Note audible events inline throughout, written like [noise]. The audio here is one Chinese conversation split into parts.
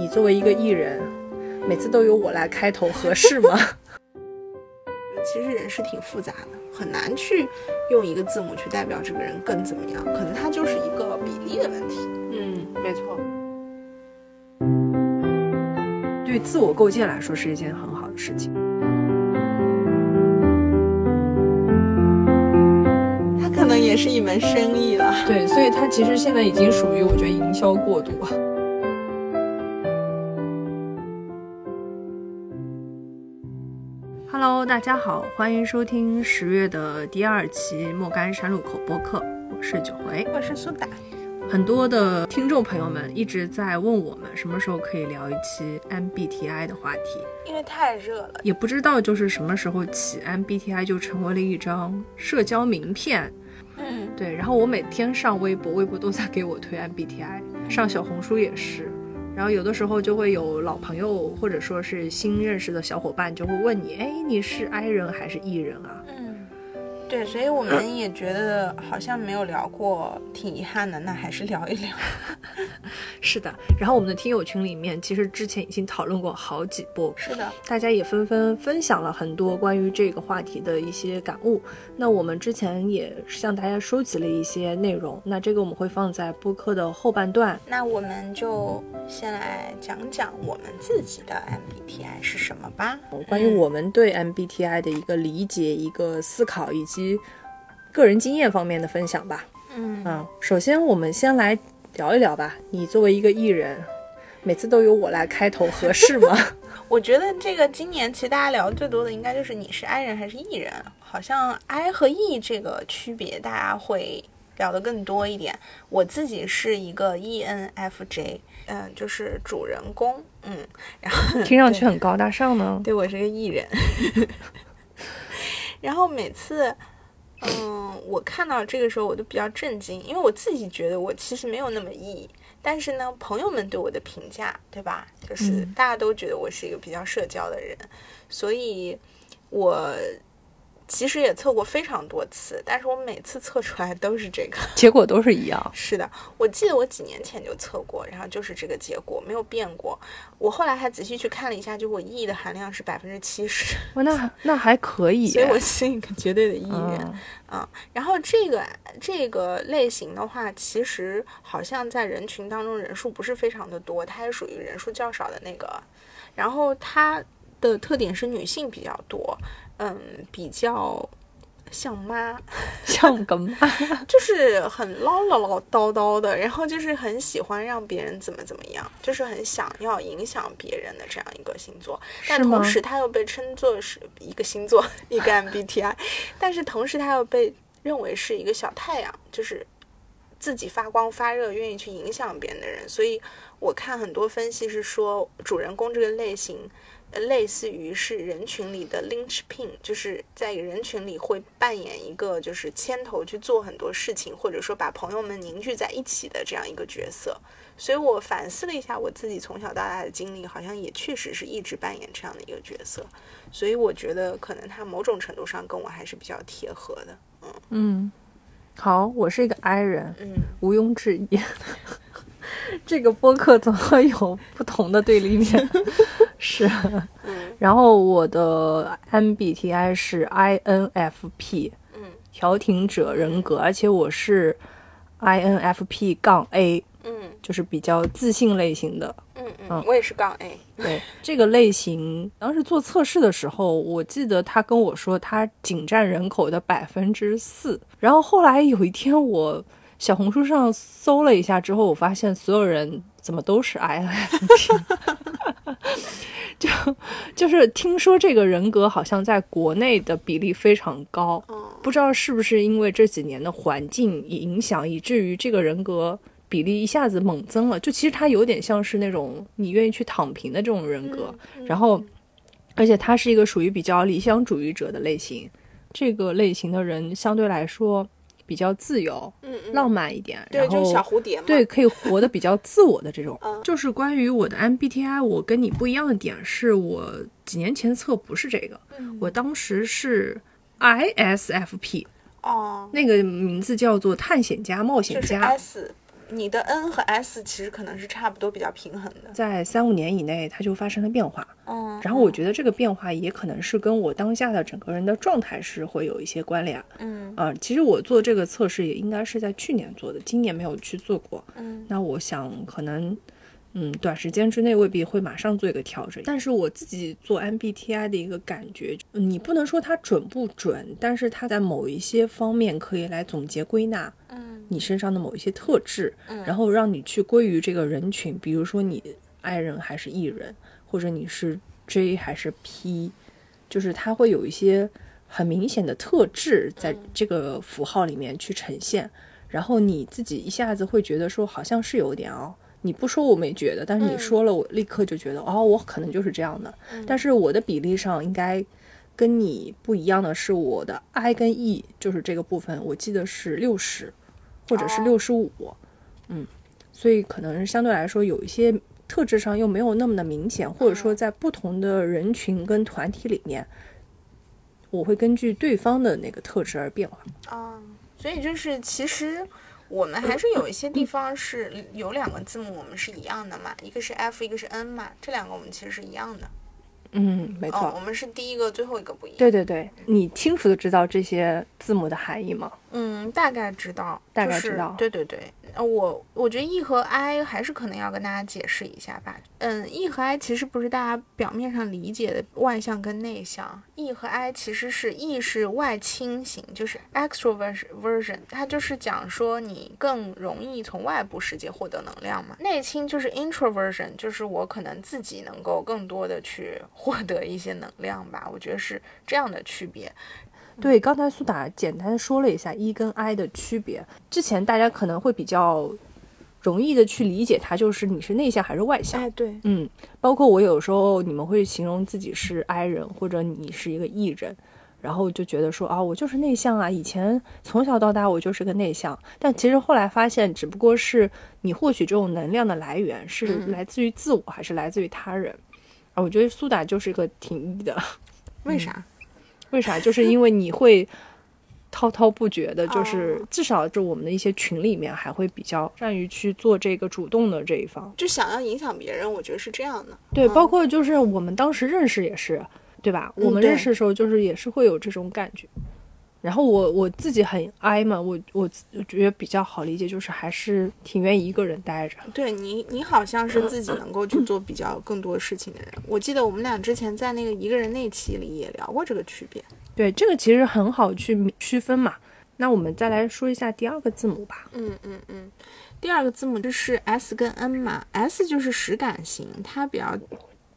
你作为一个艺人，每次都由我来开头，合适吗？[laughs] 其实人是挺复杂的，很难去用一个字母去代表这个人更怎么样，可能他就是一个比例的问题。嗯，没错。对自我构建来说是一件很好的事情。他可能也是一门生意了。对，所以他其实现在已经属于我觉得营销过度。大家好，欢迎收听十月的第二期莫干山路口播客，我是九回，我是苏打。很多的听众朋友们一直在问我们什么时候可以聊一期 MBTI 的话题，因为太热了，也不知道就是什么时候起，MBTI 就成为了一张社交名片。嗯，对。然后我每天上微博，微博都在给我推 MBTI，上小红书也是。然后有的时候就会有老朋友或者说是新认识的小伙伴就会问你，哎，你是 I 人还是 E 人啊？嗯，对，所以我们也觉得好像没有聊过，挺遗憾的，那还是聊一聊。[laughs] 是的，然后我们的听友群里面，其实之前已经讨论过好几波，是的，大家也纷纷分享了很多关于这个话题的一些感悟。那我们之前也向大家收集了一些内容，那这个我们会放在播客的后半段。那我们就先来讲讲我们自己的 MBTI 是什么吧，关于我们对 MBTI 的一个理解、一个思考以及个人经验方面的分享吧。嗯啊，首先我们先来。聊一聊吧，你作为一个艺人，每次都由我来开头，合适吗？[laughs] [laughs] 我觉得这个今年其实大家聊最多的应该就是你是 I 人还是 E 人，好像 I 和 E 这个区别大家会聊的更多一点。我自己是一个 ENFJ，嗯，就是主人公，嗯，然后听上去很高大上呢。对我是个 E 人，[laughs] 然后每次。嗯，我看到这个时候我都比较震惊，因为我自己觉得我其实没有那么异但是呢，朋友们对我的评价，对吧？就是大家都觉得我是一个比较社交的人，所以我。其实也测过非常多次，但是我每次测出来都是这个 [laughs] 结果，都是一样。是的，我记得我几年前就测过，然后就是这个结果没有变过。我后来还仔细去看了一下，就我 E 的含量是百分之七十。哇，那那还可以。所以我是一个绝对的 E 人啊。然后这个这个类型的话，其实好像在人群当中人数不是非常的多，它也属于人数较少的那个。然后它的特点是女性比较多。嗯，比较像妈，[laughs] 像个妈，[laughs] 就是很唠唠唠叨叨的，然后就是很喜欢让别人怎么怎么样，就是很想要影响别人的这样一个星座。但同时，他又被称作是一个星座，一个 MBTI，但是同时他又被认为是一个小太阳，就是自己发光发热，愿意去影响别人的人。所以我看很多分析是说，主人公这个类型。类似于是人群里的 linchpin，就是在人群里会扮演一个就是牵头去做很多事情，或者说把朋友们凝聚在一起的这样一个角色。所以我反思了一下我自己从小到大的经历，好像也确实是一直扮演这样的一个角色。所以我觉得可能他某种程度上跟我还是比较贴合的。嗯嗯，好，我是一个 I 人，嗯，毋庸置疑。[laughs] 这个播客总会有不同的对立面，是。然后我的 MBTI 是 INFP，嗯，调停者人格，而且我是 INFP 杠 A，嗯，就是比较自信类型的。嗯嗯，我也是杠 A。对这个类型，当时做测试的时候，我记得他跟我说他仅占人口的百分之四。然后后来有一天我。小红书上搜了一下之后，我发现所有人怎么都是 INFP，[laughs] 就就是听说这个人格好像在国内的比例非常高，不知道是不是因为这几年的环境影响，以至于这个人格比例一下子猛增了。就其实他有点像是那种你愿意去躺平的这种人格，然后而且他是一个属于比较理想主义者的类型，这个类型的人相对来说。比较自由，嗯，浪漫一点，对，就是小蝴蝶嘛，对，可以活得比较自我的这种。[laughs] 就是关于我的 MBTI，我跟你不一样的点是我几年前测不是这个，我当时是 ISFP，哦，那个名字叫做探险家、冒险家，S 你的 N 和 S 其实可能是差不多，比较平衡的，在三五年以内它就发生了变化。嗯，然后我觉得这个变化也可能是跟我当下的整个人的状态是会有一些关联。嗯啊，其实我做这个测试也应该是在去年做的，今年没有去做过。嗯，那我想可能。嗯，短时间之内未必会马上做一个调整，但是我自己做 MBTI 的一个感觉，你不能说它准不准，但是它在某一些方面可以来总结归纳，嗯，你身上的某一些特质，嗯，然后让你去归于这个人群，比如说你爱人还是 E 人，或者你是 J 还是 P，就是它会有一些很明显的特质在这个符号里面去呈现，然后你自己一下子会觉得说好像是有点哦。你不说我没觉得，但是你说了，我立刻就觉得哦，我可能就是这样的。但是我的比例上应该跟你不一样的是，我的 I 跟 E 就是这个部分，我记得是六十或者是六十五，嗯，所以可能相对来说有一些特质上又没有那么的明显，或者说在不同的人群跟团体里面，我会根据对方的那个特质而变化。啊，所以就是其实。我们还是有一些地方是有两个字母，我们是一样的嘛，一个是 F，一个是 N 嘛，这两个我们其实是一样的。嗯，没错，我们是第一个，最后一个不一样。对对对，你清楚的知道这些字母的含义吗？嗯，大概知道，大概知道。对对对。呃，我我觉得 E 和 I 还是可能要跟大家解释一下吧。嗯，E 和 I 其实不是大家表面上理解的外向跟内向。E 和 I 其实是 E 是外倾型，就是 extroversion，它就是讲说你更容易从外部世界获得能量嘛。内倾就是 introversion，就是我可能自己能够更多的去获得一些能量吧。我觉得是这样的区别。对，刚才苏打简单说了一下 E 跟 I 的区别。之前大家可能会比较容易的去理解它，就是你是内向还是外向。哎，对，嗯，包括我有时候你们会形容自己是 I 人，或者你是一个 E 人，然后就觉得说啊，我就是内向啊，以前从小到大我就是个内向。但其实后来发现，只不过是你获取这种能量的来源是来自于自我，还是来自于他人。啊，我觉得苏打就是一个挺 E 的，[laughs] 为啥？为啥？就是因为你会滔滔不绝的，就是至少就我们的一些群里面还会比较善于去做这个主动的这一方，就想要影响别人。我觉得是这样的。对，包括就是我们当时认识也是，对吧？我们认识的时候就是也是会有这种感觉。然后我我自己很 I 嘛，我我觉得比较好理解，就是还是挺愿意一个人待着。对你，你好像是自己能够去做比较更多事情的人。我记得我们俩之前在那个一个人那期里也聊过这个区别。对，这个其实很好去区分嘛。那我们再来说一下第二个字母吧。嗯嗯嗯，第二个字母就是 S 跟 N 嘛。S 就是实感型，它比较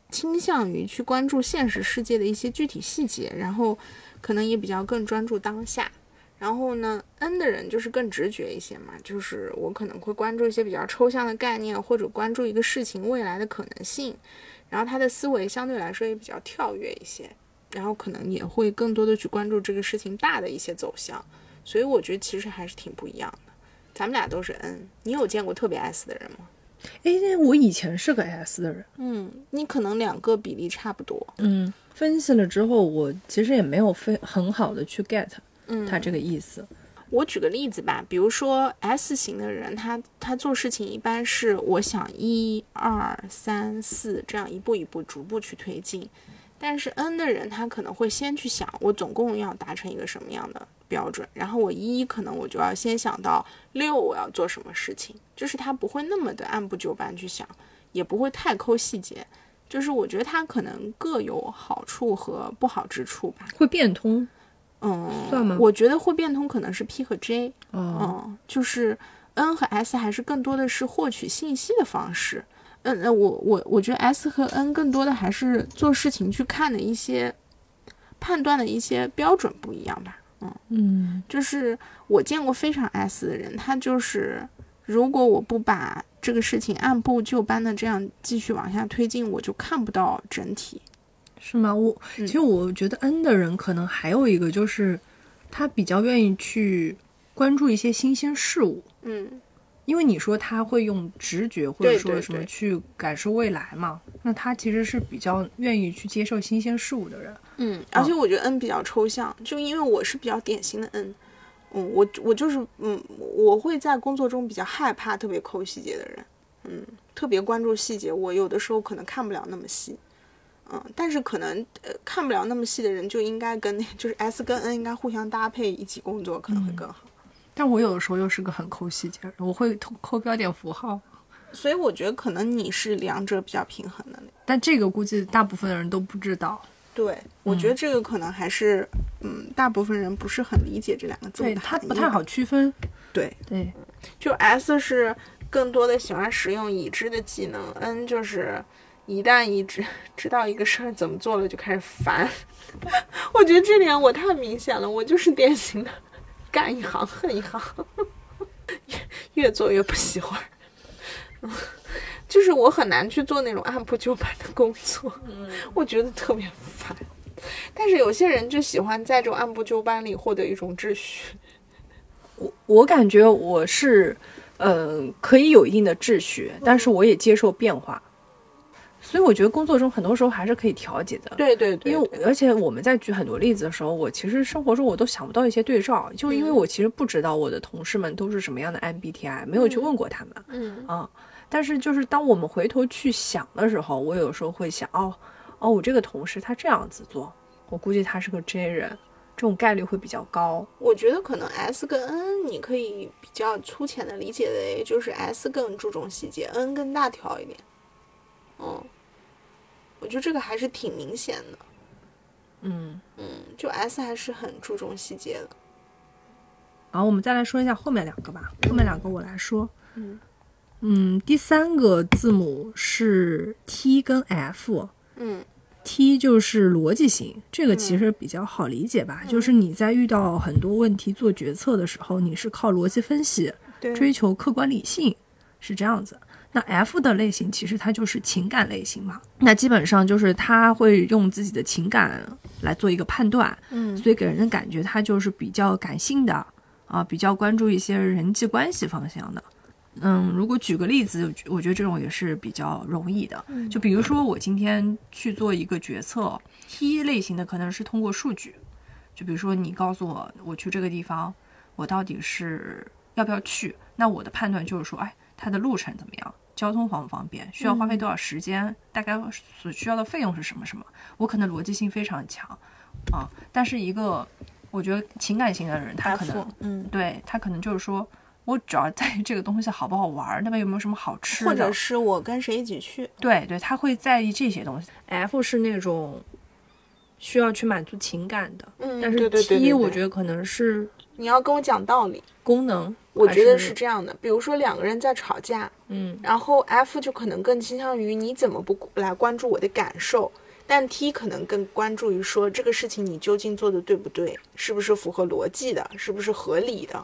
倾向于去关注现实世界的一些具体细节，然后。可能也比较更专注当下，然后呢，N 的人就是更直觉一些嘛，就是我可能会关注一些比较抽象的概念，或者关注一个事情未来的可能性，然后他的思维相对来说也比较跳跃一些，然后可能也会更多的去关注这个事情大的一些走向，所以我觉得其实还是挺不一样的。咱们俩都是 N，你有见过特别 S 的人吗？哎，我以前是个 S 的人，嗯，你可能两个比例差不多，嗯。分析了之后，我其实也没有非很好的去 get，嗯，他这个意思。我举个例子吧，比如说 S 型的人，他他做事情一般是我想一二三四这样一步一步逐步去推进，但是 N 的人他可能会先去想我总共要达成一个什么样的标准，然后我一可能我就要先想到六我要做什么事情，就是他不会那么的按部就班去想，也不会太抠细节。就是我觉得他可能各有好处和不好之处吧。会变通，嗯，算吗？我觉得会变通可能是 P 和 J，嗯，就是 N 和 S 还是更多的是获取信息的方式。嗯嗯，我我我觉得 S 和 N 更多的还是做事情去看的一些判断的一些标准不一样吧。嗯嗯，就是我见过非常 S 的人，他就是如果我不把这个事情按部就班的这样继续往下推进，我就看不到整体，是吗？我其实我觉得 N 的人可能还有一个就是，他比较愿意去关注一些新鲜事物。嗯，因为你说他会用直觉或者说什么去感受未来嘛，那他其实是比较愿意去接受新鲜事物的人。嗯，而且我觉得 N 比较抽象，就因为我是比较典型的 N。嗯，我我就是嗯，我会在工作中比较害怕特别抠细节的人，嗯，特别关注细节，我有的时候可能看不了那么细，嗯，但是可能呃看不了那么细的人就应该跟就是 S 跟 N 应该互相搭配一起工作可能会更好。但我有的时候又是个很抠细节我会抠抠标点符号，所以我觉得可能你是两者比较平衡的。但这个估计大部分的人都不知道。对，我觉得这个可能还是，嗯，大部分人不是很理解这两个字对，它不太好区分。对对，就 S 是更多的喜欢使用已知的技能，N 就是一旦已知 [laughs] 知道一个事儿怎么做了就开始烦。[laughs] 我觉得这点我太明显了，我就是典型的干一行恨一行，越越做越不喜欢。就是我很难去做那种按部就班的工作，我觉得特别烦。但是有些人就喜欢在这种按部就班里获得一种秩序。我我感觉我是，呃，可以有一定的秩序，但是我也接受变化。所以我觉得工作中很多时候还是可以调节的。对对对。因为而且我们在举很多例子的时候，我其实生活中我都想不到一些对照，就因为我其实不知道我的同事们都是什么样的 MBTI，没有去问过他们。嗯啊。但是，就是当我们回头去想的时候，我有时候会想，哦，哦，我这个同事他这样子做，我估计他是个 J 人，这种概率会比较高。我觉得可能 S 跟 N，你可以比较粗浅的理解为，就是 S 更注重细节，N 更大条一点。嗯，我觉得这个还是挺明显的。嗯嗯，就 S 还是很注重细节的。好，我们再来说一下后面两个吧。后面两个我来说。嗯。嗯，第三个字母是 T 跟 F。嗯，T 就是逻辑型，这个其实比较好理解吧？就是你在遇到很多问题做决策的时候，你是靠逻辑分析，追求客观理性，是这样子。那 F 的类型其实它就是情感类型嘛，那基本上就是他会用自己的情感来做一个判断。嗯，所以给人的感觉他就是比较感性的啊，比较关注一些人际关系方向的。嗯，如果举个例子，我觉得这种也是比较容易的。就比如说我今天去做一个决策，T 类型的可能是通过数据，就比如说你告诉我我去这个地方，我到底是要不要去？那我的判断就是说，哎，它的路程怎么样？交通方不方便？需要花费多少时间？大概所需要的费用是什么什么？我可能逻辑性非常强啊。但是一个我觉得情感型的人，他可能，嗯，对他可能就是说。我主要在意这个东西好不好玩，那边有没有什么好吃的，或者是我跟谁一起去。对对，他会在意这些东西。F 是那种需要去满足情感的，嗯，但是 T 我觉得可能是你要跟我讲道理，功能，我觉得是这样的。比如说两个人在吵架，嗯，然后 F 就可能更倾向于你怎么不来关注我的感受，但 T 可能更关注于说这个事情你究竟做的对不对，是不是符合逻辑的，是不是合理的。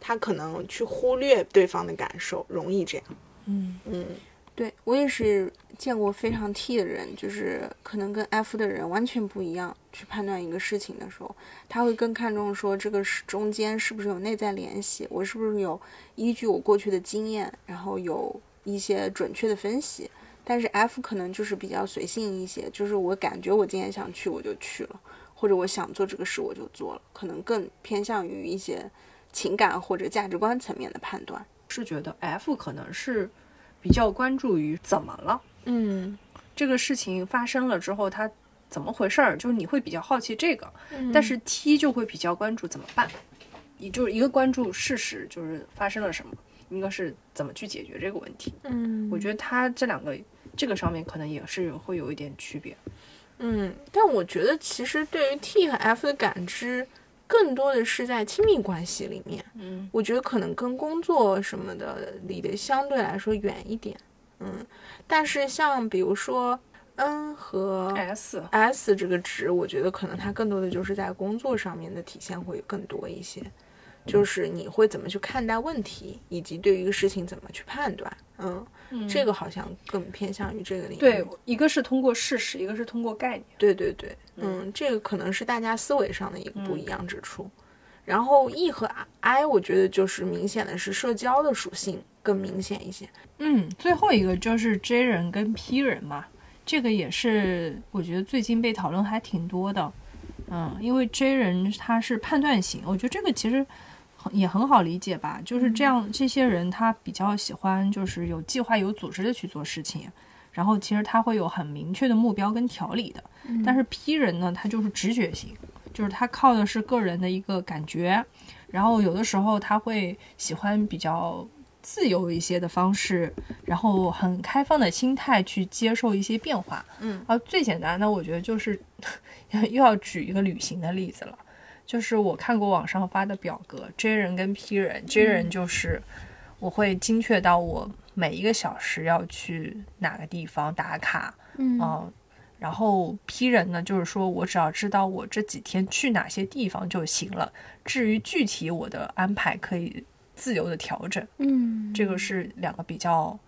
他可能去忽略对方的感受，容易这样。嗯嗯，对我也是见过非常 T 的人，就是可能跟 F 的人完全不一样。去判断一个事情的时候，他会更看重说这个是中间是不是有内在联系，我是不是有依据我过去的经验，然后有一些准确的分析。但是 F 可能就是比较随性一些，就是我感觉我今天想去我就去了，或者我想做这个事我就做了，可能更偏向于一些。情感或者价值观层面的判断，是觉得 F 可能是比较关注于怎么了，嗯，这个事情发生了之后，它怎么回事儿，就是你会比较好奇这个，但是 T 就会比较关注怎么办，也就是一个关注事实，就是发生了什么，一个是怎么去解决这个问题，嗯，我觉得它这两个这个上面可能也是会有一点区别，嗯，但我觉得其实对于 T 和 F 的感知。更多的是在亲密关系里面，嗯，我觉得可能跟工作什么的离得相对来说远一点，嗯，但是像比如说 N 和 S S 这个值，我觉得可能它更多的就是在工作上面的体现会更多一些。就是你会怎么去看待问题，以及对于一个事情怎么去判断，嗯，这个好像更偏向于这个领域。对，一个是通过事实，一个是通过概念。对对对，嗯，这个可能是大家思维上的一个不一样之处。然后 E 和 I，我觉得就是明显的是社交的属性更明显一些。嗯，最后一个就是 J 人跟 P 人嘛，这个也是我觉得最近被讨论还挺多的。嗯，因为 J 人他是判断型，我觉得这个其实。也很好理解吧，就是这样。这些人他比较喜欢就是有计划、有组织的去做事情，然后其实他会有很明确的目标跟条理的。但是 P 人呢，他就是直觉型，就是他靠的是个人的一个感觉，然后有的时候他会喜欢比较自由一些的方式，然后很开放的心态去接受一些变化。嗯，啊，最简单的我觉得就是 [laughs] 又要举一个旅行的例子了。就是我看过网上发的表格，J 人跟 P 人，J 人就是我会精确到我每一个小时要去哪个地方打卡，嗯，然后 P 人呢，就是说我只要知道我这几天去哪些地方就行了，至于具体我的安排可以自由的调整，嗯，这个是两个比较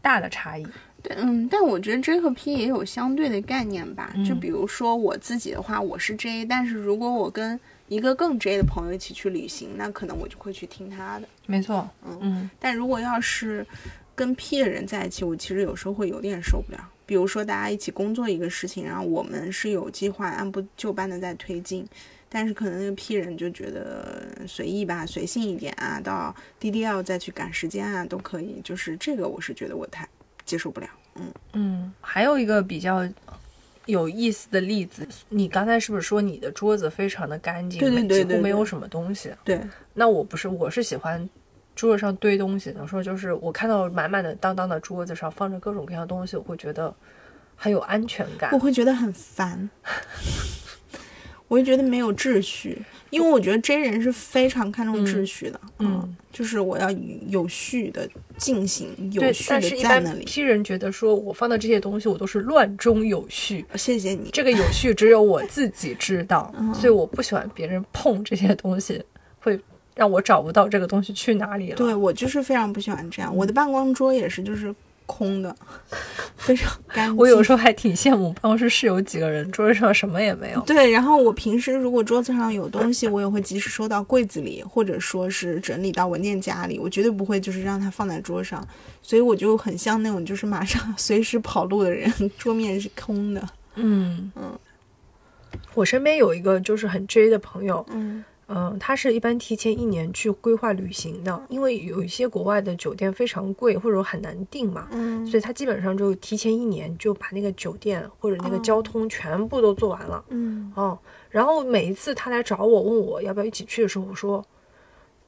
大的差异。对，嗯，但我觉得 J 和 P 也有相对的概念吧，就比如说我自己的话，我是 J，但是如果我跟一个更 J 的朋友一起去旅行，那可能我就会去听他的。没错，嗯嗯。但如果要是跟 P 的人在一起，我其实有时候会有点受不了。比如说大家一起工作一个事情，然后我们是有计划、按部就班的在推进，但是可能那个 P 人就觉得随意吧，随性一点啊，到 DDL 再去赶时间啊，都可以。就是这个，我是觉得我太接受不了。嗯嗯，还有一个比较。有意思的例子，你刚才是不是说你的桌子非常的干净，对对对，几乎没有什么东西？对，那我不是，我是喜欢桌子上堆东西的。说就是我看到满满的当当的桌子上放着各种各样的东西，我会觉得很有安全感，我会觉得很烦。[laughs] 我会觉得没有秩序，因为我觉得真人是非常看重秩序的，嗯，就是我要有序的进行，有序的在那里。批人觉得说我放的这些东西我都是乱中有序，谢谢你。这个有序只有我自己知道，[laughs] 所以我不喜欢别人碰这些东西，会让我找不到这个东西去哪里了。对我就是非常不喜欢这样，我的办公桌也是，就是。空的，非常干净。我有时候还挺羡慕办公室室友几个人，桌子上什么也没有。对，然后我平时如果桌子上有东西，我也会及时收到柜子里，或者说是整理到文件夹里。我绝对不会就是让它放在桌上，所以我就很像那种就是马上 [laughs] 随时跑路的人，桌面是空的。嗯嗯，我身边有一个就是很 J 的朋友，嗯。嗯，他是一般提前一年去规划旅行的，因为有一些国外的酒店非常贵，或者很难订嘛，嗯，所以他基本上就提前一年就把那个酒店或者那个交通全部都做完了，嗯，哦，然后每一次他来找我问我要不要一起去的时候，我说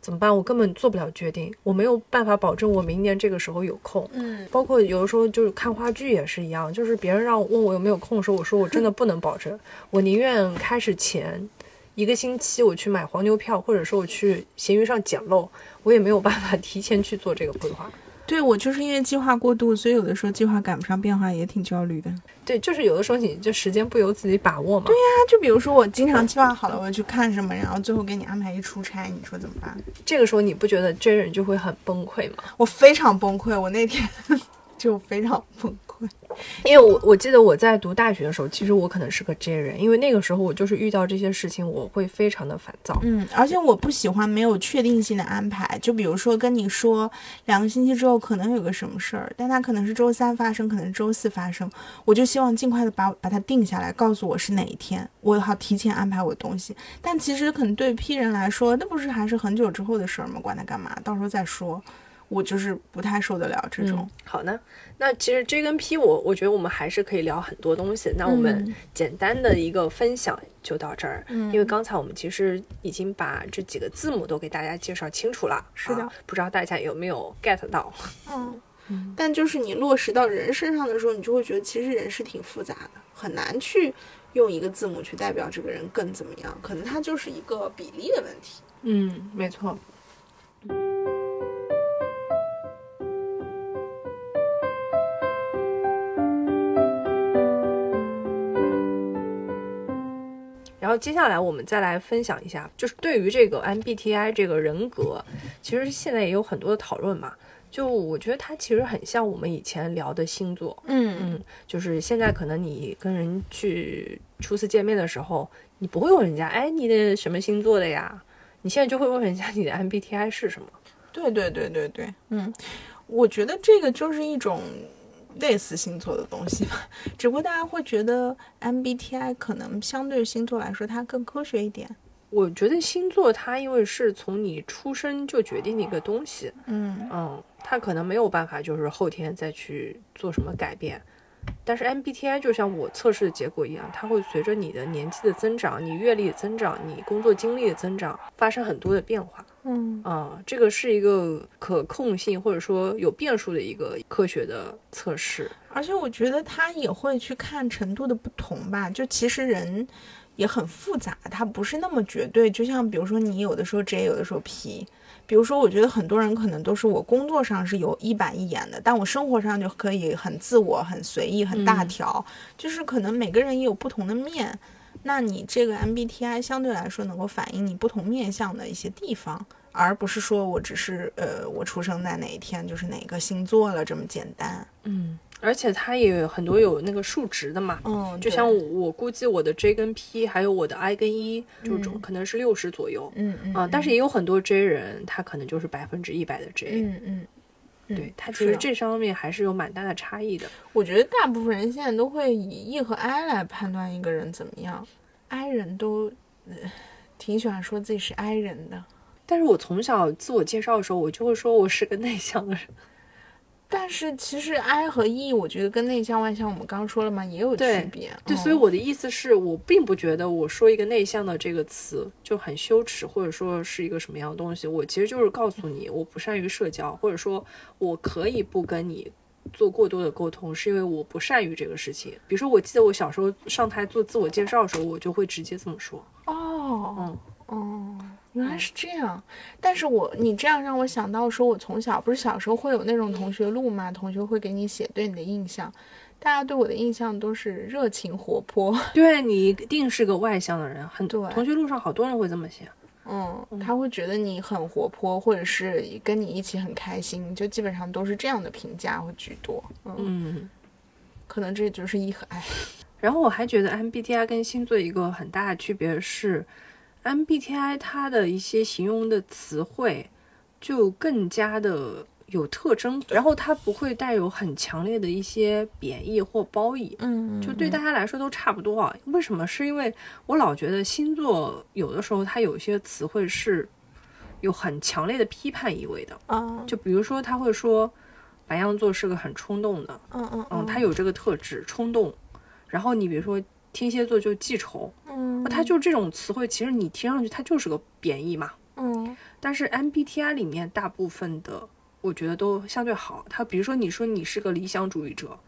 怎么办？我根本做不了决定，我没有办法保证我明年这个时候有空，嗯，包括有的时候就是看话剧也是一样，就是别人让我问我有没有空的时候，我说我真的不能保证，我宁愿开始前。一个星期我去买黄牛票，或者说我去闲鱼上捡漏，我也没有办法提前去做这个规划。对我就是因为计划过度，所以有的时候计划赶不上变化，也挺焦虑的。对，就是有的时候你就时间不由自己把握嘛。对呀，就比如说我经常计划好了我要去看什么，然后最后给你安排一出差，你说怎么办？这个时候你不觉得真人就会很崩溃吗？我非常崩溃，我那天就非常崩溃。因为我我记得我在读大学的时候，其实我可能是个 J 人，因为那个时候我就是遇到这些事情，我会非常的烦躁。嗯，而且我不喜欢没有确定性的安排，就比如说跟你说两个星期之后可能有个什么事儿，但它可能是周三发生，可能是周四发生，我就希望尽快的把把它定下来，告诉我是哪一天，我好提前安排我的东西。但其实可能对 P 人来说，那不是还是很久之后的事儿吗？管他干嘛，到时候再说。我就是不太受得了这种。好呢，那其实 J 跟 P，我我觉得我们还是可以聊很多东西。那我们简单的一个分享就到这儿，因为刚才我们其实已经把这几个字母都给大家介绍清楚了。是的，不知道大家有没有 get 到？[laughs] 嗯，但就是你落实到人身上的时候，你就会觉得其实人是挺复杂的，很难去用一个字母去代表这个人更怎么样。可能它就是一个比例的问题。嗯，没错。然后接下来我们再来分享一下，就是对于这个 MBTI 这个人格，其实现在也有很多的讨论嘛。就我觉得它其实很像我们以前聊的星座，嗯嗯，就是现在可能你跟人去初次见面的时候，你不会问人家，哎，你的什么星座的呀？你现在就会问人家你的 MBTI 是什么？对对对对对，嗯，我觉得这个就是一种。类似星座的东西吧，[laughs] 只不过大家会觉得 MBTI 可能相对星座来说它更科学一点。我觉得星座它因为是从你出生就决定的一个东西，嗯嗯，它可能没有办法就是后天再去做什么改变。但是 MBTI 就像我测试的结果一样，它会随着你的年纪的增长、你阅历的增长、你工作经历的增长，发生很多的变化。嗯啊、这个是一个可控性或者说有变数的一个科学的测试。而且我觉得他也会去看程度的不同吧，就其实人也很复杂，他不是那么绝对。就像比如说你有的时候 J，有的时候 P。比如说，我觉得很多人可能都是我工作上是有一板一眼的，但我生活上就可以很自我、很随意、很大条，就是可能每个人也有不同的面。那你这个 MBTI 相对来说能够反映你不同面相的一些地方，而不是说我只是呃我出生在哪一天就是哪个星座了这么简单。嗯，而且它也有很多有那个数值的嘛。嗯，就像我我估计我的 J 跟 P 还有我的 I 跟 E，就种可能是六十左右。嗯嗯啊，但是也有很多 J 人，他可能就是百分之一百的 J。嗯嗯，嗯对，他其实这方面还是有蛮大的差异的。我觉得大部分人现在都会以 E 和 I 来判断一个人怎么样，I 人都、呃、挺喜欢说自己是 I 人的，但是我从小自我介绍的时候，我就会说我是个内向的人。但是其实 I 和 E，我觉得跟内向外向我们刚刚说了嘛，也有区别。对，嗯所以我的意思是我并不觉得我说一个内向的这个词就很羞耻，或者说是一个什么样的东西。我其实就是告诉你，我不善于社交，或者说我可以不跟你做过多的沟通，是因为我不善于这个事情。比如说，我记得我小时候上台做自我介绍的时候，我就会直接这么说。哦，嗯哦，原来是这样。但是我你这样让我想到说，我从小不是小时候会有那种同学录嘛，同学会给你写对你的印象，大家对我的印象都是热情活泼。[laughs] 对你一定是个外向的人，很对同学录上好多人会这么写。嗯，他会觉得你很活泼，或者是跟你一起很开心，就基本上都是这样的评价会居多。嗯，嗯。可能这就是一和爱。[laughs] 然后我还觉得 MBTI 跟星座一个很大的区别是，MBTI 它的一些形容的词汇就更加的有特征，然后它不会带有很强烈的一些贬义或褒义，嗯，就对大家来说都差不多啊。为什么？是因为我老觉得星座有的时候它有一些词汇是有很强烈的批判意味的，啊，就比如说他会说白羊座是个很冲动的，嗯嗯嗯，他有这个特质，冲动。然后你比如说天蝎座就记仇，嗯，它就这种词汇，其实你听上去它就是个贬义嘛。嗯但是 MBTI 里面大部分的，我觉得都相对好。它比如说你说你是个理想主义者，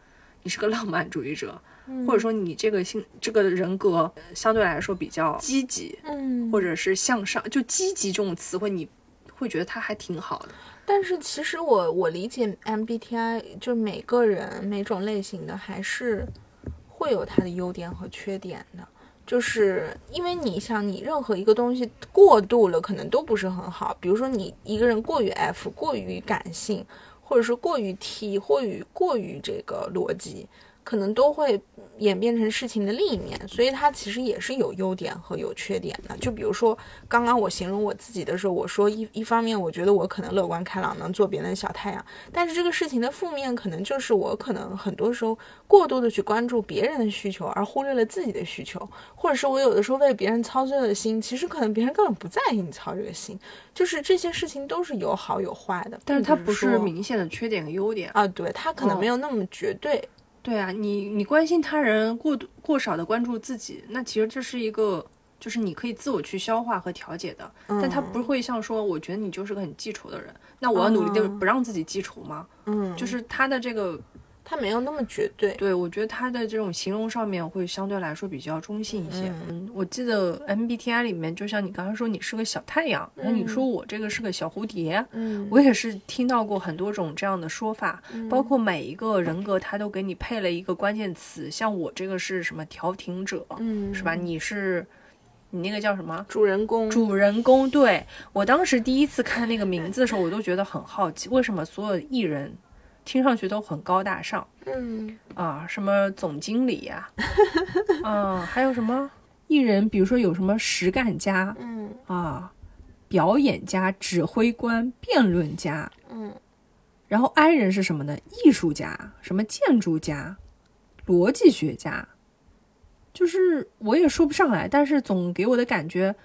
你是个浪漫主义者，或者说你这个性这个人格呃相对来说比较积极，嗯，或者是向上，就积极这种词汇，你会觉得它还挺好的。但是其实我我理解 MBTI 就每个人每种类型的还是会有它的优点和缺点的，就是因为你想你任何一个东西过度了，可能都不是很好。比如说你一个人过于 F，过于感性，或者是过于 T，或于过于这个逻辑，可能都会演变成事情的另一面，所以它其实也是有优点和有缺点的。就比如说刚刚我形容我自己的时候，我说一一方面我觉得我可能乐观开朗，能做别人的小太阳，但是这个事情的负面可能就是我可能很多时候过度的去关注别人的需求，而忽略了自己的需求，或者是我有的时候为别人操碎了心，其实可能别人根本不在意你操这个心，就是这些事情都是有好有坏的，但是它不是明显的缺点和优点。啊，对，它可能哦没有那么绝对。对啊，你你关心他人过度过少的关注自己，那其实这是一个，就是你可以自我去消化和调节的，但他不会像说，我觉得你就是个很记仇的人，那我要努力的不让自己记仇吗？嗯，就是他的这个，它没有那么绝对。对我觉得他的这种形容上面会相对来说比较中性一些。嗯，我记得 MBTI 里面，就像你刚刚说你是个小太阳，然后你说我这个是个小蝴蝶，嗯我也是听到过很多种这样的说法，包括每一个人格它都给你配了一个关键词，像我这个是什么调停者，嗯，是吧？你是你那个叫什么？主人公主人公，对我当时第一次看那个名 [laughs] 字的时候，我都觉得很好奇，为什么所有艺人听上去都很高大上。嗯。啊？什么总经理呀、[laughs] 啊，还有什么？艺人，比如说有什么实干家嗯。啊，表演家、指挥官、辩论家，嗯。然后 I 人是什么呢？艺术家，什么建筑家、逻辑学家，就是我也说不上来，但是总给我的感觉，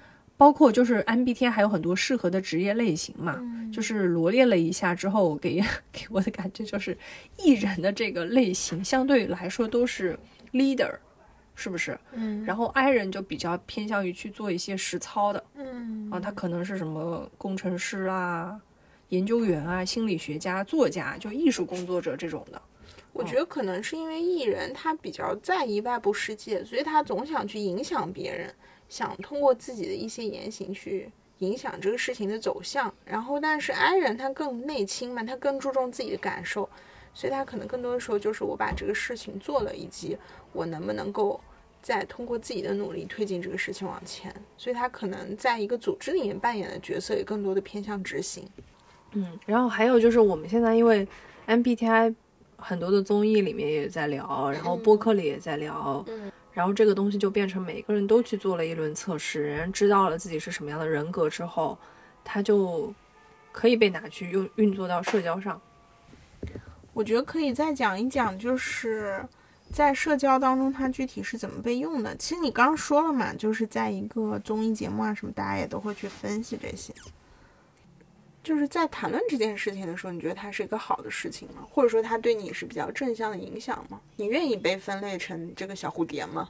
包括就是 MBTI 还有很多适合的职业类型嘛，就是罗列了一下之后，给 [laughs] 给我的感觉就是艺人的这个类型相对来说都是 leader，是不是？嗯，然后 I 人就比较偏向于去做一些实操的，嗯啊，他可能是什么工程师啦、研究员啊、心理学家、作家，就艺术工作者这种的。我觉得可能是因为艺人他比较在意外部世界，所以他总想去影响别人，想通过自己的一些言行去影响这个事情的走向。然后，但是 I 人他更内倾嘛，他更注重自己的感受，所以他可能更多的时候就是我把这个事情做了，以及我能不能够再通过自己的努力推进这个事情往前。所以他可能在一个组织里面扮演的角色也更多的偏向执行。嗯，然后还有就是我们现在因为 MBTI。很多的综艺里面也在聊，然后播客里也在聊，嗯，然后这个东西就变成每个人都去做了一轮测试，人知道了自己是什么样的人格之后，他就可以被拿去用运作到社交上。我觉得可以再讲一讲，就是在社交当中它具体是怎么被用的。其实你刚刚说了嘛，就是在一个综艺节目啊什么，大家也都会去分析这些。就是在谈论这件事情的时候，你觉得它是一个好的事情吗？或者说它对你是比较正向的影响吗？你愿意被分类成这个小蝴蝶吗？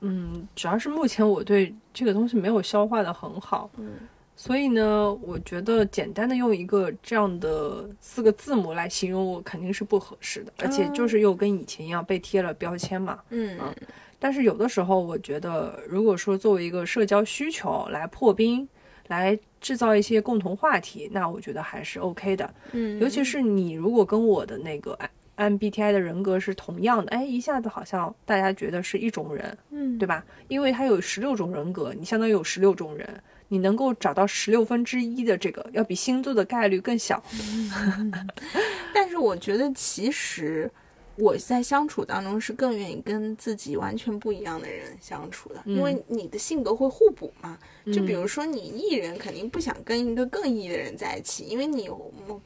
嗯，主要是目前我对这个东西没有消化的很好，嗯，所以呢，我觉得简单的用一个这样的四个字母来形容我肯定是不合适的，而且就是又跟以前一样被贴了标签嘛，嗯嗯。但是有的时候，我觉得如果说作为一个社交需求来破冰。来制造一些共同话题，那我觉得还是 OK 的。嗯，尤其是你如果跟我的那个 MBTI 的人格是同样的，哎，一下子好像大家觉得是一种人，嗯，对吧？因为他有十六种人格，你相当于有十六种人，你能够找到十六分之一的这个，要比星座的概率更小。[laughs] 但是我觉得其实。我在相处当中是更愿意跟自己完全不一样的人相处的，因为你的性格会互补嘛。就比如说你艺人肯定不想跟一个更艺的人在一起，因为你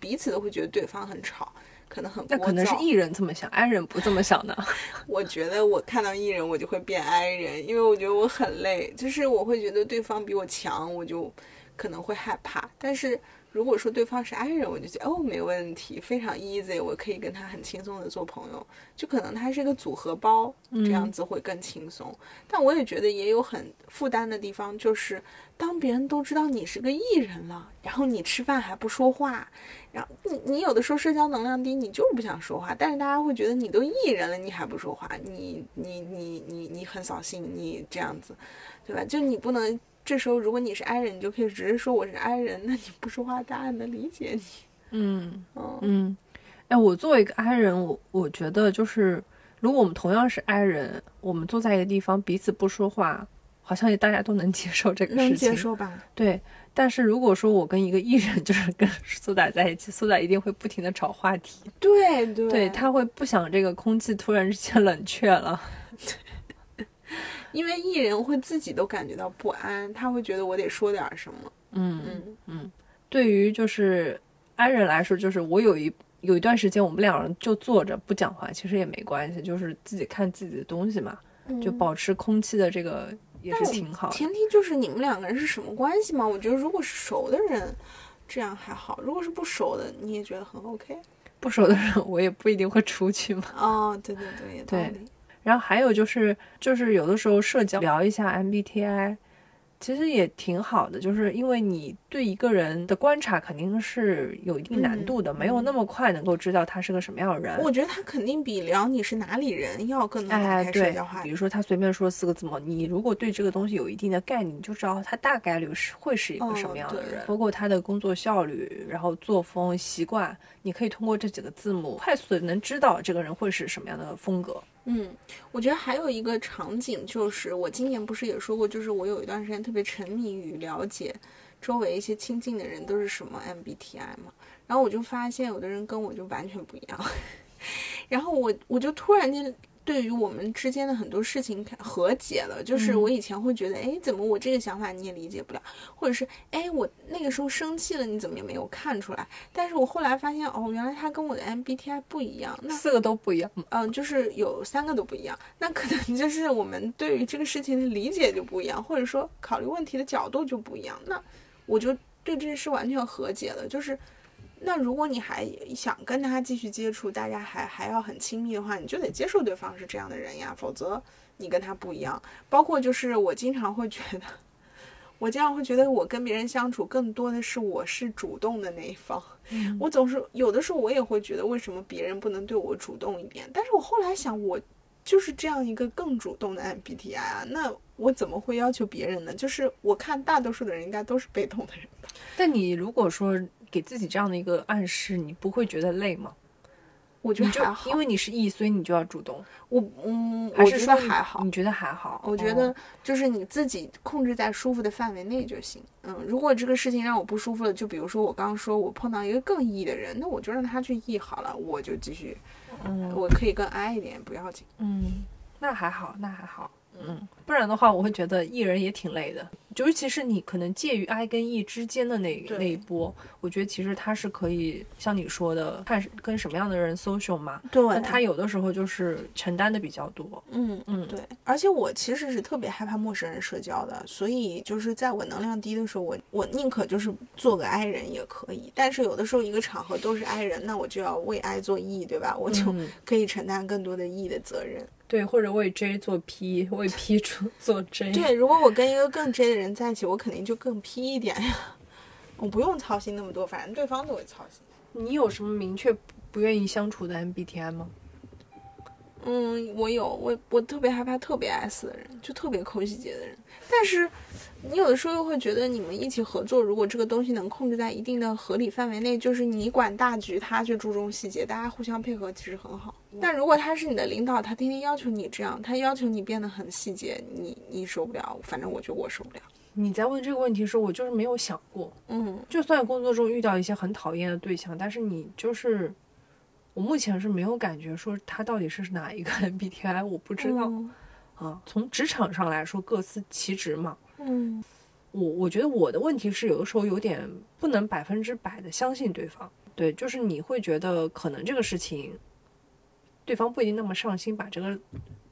彼此都会觉得对方很吵，可能很。那可能是艺人这么想，爱人不这么想的。[laughs] 我觉得我看到艺人我就会变爱人，因为我觉得我很累，就是我会觉得对方比我强，我就可能会害怕，但是。如果说对方是 I 人，我就觉得哦没问题，非常 easy，我可以跟他很轻松的做朋友。就可能他是一个组合包，这样子会更轻松。但我也觉得也有很负担的地方，就是当别人都知道你是个艺人了，然后你吃饭还不说话，然后你你有的时候社交能量低，你就是不想说话，但是大家会觉得你都艺人了，你还不说话，你你你你你很扫兴，你这样子，对吧？就你不能。这时候，如果你是 I 人，你就可以直接说我是 I 人，那你不说话，大家能理解你。嗯嗯嗯，哎，我作为一个 I 人，我我觉得就是，如果我们同样是 I 人，我们坐在一个地方彼此不说话，好像也大家都能接受这个事情。能接受吧？对。但是如果说我跟一个艺人，[laughs] 就是跟苏打在一起，苏打一定会不停的找话题。对对，对他会不想这个空气突然之间冷却了。因为艺人会自己都感觉到不安，他会觉得我得说点什么。嗯嗯嗯。对于就是安人来说，就是我有一有一段时间，我们两人就坐着不讲话，其实也没关系，就是自己看自己的东西嘛，就保持空气的这个也是挺好。前提就是你们两个人是什么关系嘛？我觉得如果是熟的人，这样还好；如果是不熟的，你也觉得很 OK。不熟的人，我也不一定会出去嘛。哦，对对对，也对。然后还有就是，就是有的时候社交聊一下 MBTI，其实也挺好的，就是因为你对一个人的观察肯定是有一定难度的，没有那么快能够知道他是个什么样的人。我觉得他肯定比聊你是哪里人要更能开社交话题。比如说他随便说四个字母，你如果对这个东西有一定的概念，你就知道他大概率是会是一个什么样的人，包括他的工作效率、然后作风、习惯，你可以通过这几个字母快速的能知道这个人会是什么样的风格。嗯，我觉得还有一个场景就是，我今年不是也说过，就是我有一段时间特别沉迷于了解周围一些亲近的人都是什么 MBTI 嘛，然后我就发现有的人跟我就完全不一样，[laughs] 然后我我就突然间对于我们之间的很多事情和解了。就是我以前会觉得，哎，怎么我这个想法你也理解不了，或者是哎，我那个时候生气了，你怎么也没有看出来？但是我后来发现，哦，原来他跟我的 MBTI 不一样，那四个都不一样。嗯，就是有三个都不一样，那可能就是我们对于这个事情的理解就不一样，或者说考虑问题的角度就不一样。那我就对这件事完全和解了，就是。那如果你还想跟他继续接触，大家还还要很亲密的话，你就得接受对方是这样的人呀，否则你跟他不一样。包括就是我经常会觉得，[laughs] 我经常会觉得我跟别人相处更多的是我是主动的那一方。[laughs] 我总是有的时候我也会觉得为什么别人不能对我主动一点？但是我后来想，我就是这样一个更主动的 MBTI 啊，那我怎么会要求别人呢？就是我看大多数的人应该都是被动的人吧。但你如果说。给自己这样的一个暗示，你不会觉得累吗？我觉得还好，因为你是 E，所以你就要主动。我嗯，还是说还好？你觉得还好？我觉得就是你自己控制在舒服的范围内就行。嗯，如果这个事情让我不舒服了，就比如说我刚刚说我碰到一个更 E 的人，那我就让他去 E 好了，我就继续。嗯，我可以更 I 一点，不要紧。嗯，那还好，那还好。嗯，不然的话，我会觉得艺人也挺累的。尤其是你可能介于 I 跟 E 之间的那那一波，我觉得其实他是可以像你说的，看跟什么样的人 social 嘛。对，那他有的时候就是承担的比较多。嗯嗯，对。而且我其实是特别害怕陌生人社交的，所以就是在我能量低的时候，我我宁可就是做个 I 人也可以。但是有的时候一个场合都是 I 人，那我就要为 I 做 E，对吧？我就可以承担更多的 E 的责任。对，或者为 J 做 P，为 P 做 [laughs] 做 J。对，如果我跟一个更 J 的人在一起，我肯定就更 P 一点呀。我不用操心那么多，反正对方都会操心。你有什么明确不愿意相处的 MBTI 吗？嗯，我有，我我特别害怕特别 S 的人，就特别抠细节的人。但是你有的时候又会觉得，你们一起合作，如果这个东西能控制在一定的合理范围内，就是你管大局，他去注重细节，大家互相配合，其实很好。但如果他是你的领导，他天天要求你这样，他要求你变得很细节，你你受不了。反正我觉得我受不了。你在问这个问题的时候，我就是没有想过。嗯，就算工作中遇到一些很讨厌的对象，但是你就是。我目前是没有感觉说他到底是哪一个 [laughs] MBTI，我不知道啊。从职场上来说，各司其职嘛。嗯，我我觉得我的问题是有的时候有点不能百分之百的相信对方。对，就是你会觉得可能这个事情，对方不一定那么上心把这个